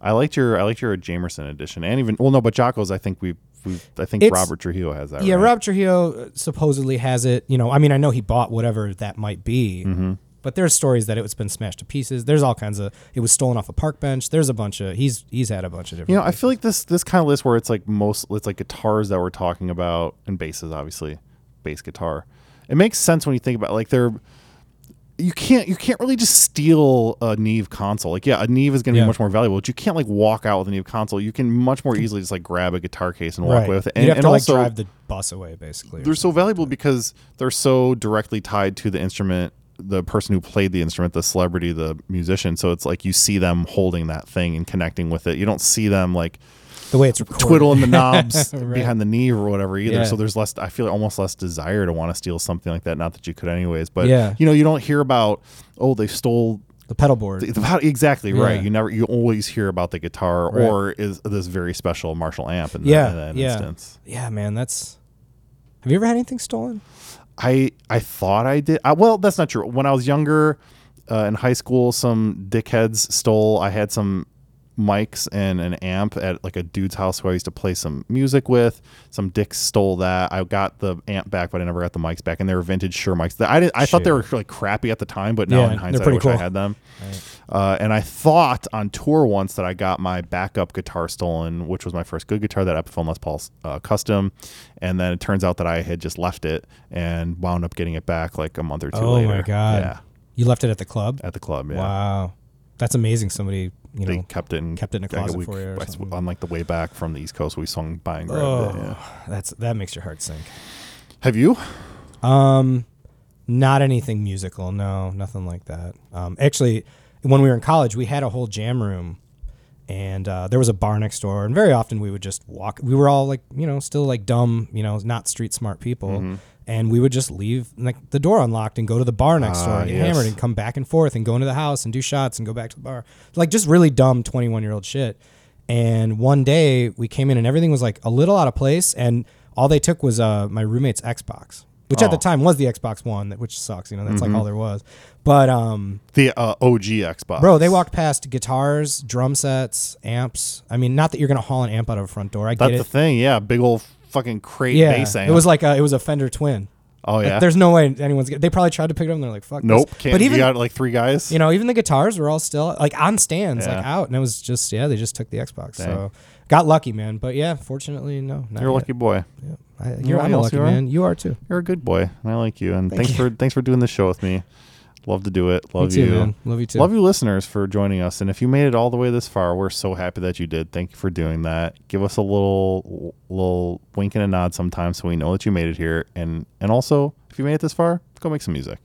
i liked your i liked your jamerson edition and even well no but Jaco's i think we we i think It's- robert trujillo has that Yeah, right? Rob Trujillo uh, supposedly has it. You know, I mean, I know he bought whatever that might be, Mm-hmm. but there's stories that it was been smashed to pieces. There's all kinds of. It was stolen off a park bench. There's a bunch of. He's he's had a bunch of different. You know, I feel like this this kind of list where it's like most it's like guitars that we're talking about and basses, obviously, bass guitar. It makes sense when you think about it. like they're you can't you can't really just steal a Neve console. Like yeah, a Neve is going to Yeah. be much more valuable, but you can't like walk out with a Neve console. You can much more easily just like grab a guitar case and walk right. away with it. And, have and to like also drive the bus away, basically. they're so valuable because they're so directly tied to the instrument the person who played the instrument the celebrity the musician so it's like you see them holding that thing and connecting with it you don't see them like the way it's recorded. twiddling the knobs Right. behind the Neve or whatever either. Yeah. So there's less. I feel almost less desire to want to steal something like that. Not that you could anyways, but Yeah. you know, you don't hear about oh they stole The pedal board. The- the- exactly right. You never, you always hear about the guitar Right. or is this very special Marshall amp in, that- Yeah, in that yeah. instance. yeah, man, that's. Have you ever had anything stolen? I I thought I did. I, well, that's not true. When I was younger, uh, in high school, some dickheads stole. I had some mics and an amp at like a dude's house who I used to play some music with. Some dicks stole that. I got the amp back, but I never got the mics back. And they were vintage Shure mics. I did, I thought they were like crappy at the time, but now Yeah, in hindsight, I wish I had them. Uh, and I thought on tour once that I got my backup guitar stolen, which was my first good guitar, that Epiphone Les Paul uh, custom. And then it turns out that I had just left it and wound up getting it back like a month or two oh later. Oh my god! Yeah, You left it at the club. at the club. Yeah. Wow, that's amazing. Somebody, you They know, kept it in, kept it in a closet week- for you or on like the way back from the East Coast. We swung by and grabbed oh, it. Yeah. that's that makes your heart sink. Have you? Um, not anything musical. No, nothing like that. Um, actually, when we were in college, we had a whole jam room, and uh, there was a bar next door. And very often we would just walk. We were all like, you know, still like dumb, you know, not street smart people. Mm-hmm. And we would just leave like the door unlocked and go to the bar next door Ah, and get yes. hammered and come back and forth and go into the house and do shots and go back to the bar. Like just really dumb 21 year old shit. And one day we came in and everything was like a little out of place. And all they took was uh, my roommate's Xbox, which at the Oh. time was the Xbox One, which sucks. You know, that's Mm-hmm. like all there was. But um, The uh, OG Xbox. bro, they walked past guitars, drum sets, amps. I mean, not that you're gonna haul an amp out of a front door. I That's get the thing. Yeah, big old fucking crate Yeah, bass amp. it was like a, it was a Fender Twin. oh Like, yeah. there's no way anyone's. They probably tried to pick it up and they're like, "Fuck." nope. This. Can't, But even you got like three guys. you know, even the guitars were all still like on stands, like out, and it was just yeah, they just took the Xbox. Dang. So got lucky, man. But yeah, fortunately, no. You're a yet. lucky boy. Yeah. I, you're I'm a lucky you man. You are too. You're a good boy, and I like you. And Thank thanks you. for thanks for doing this show with me. Love to do it. Love too, you. man. Love you too. Love you, listeners, for joining us. And if you made it all the way this far, we're so happy that you did. Thank you for doing that. Give us a little little wink and a nod sometimes so we know that you made it here. And and also, if you made it this far, go make some music.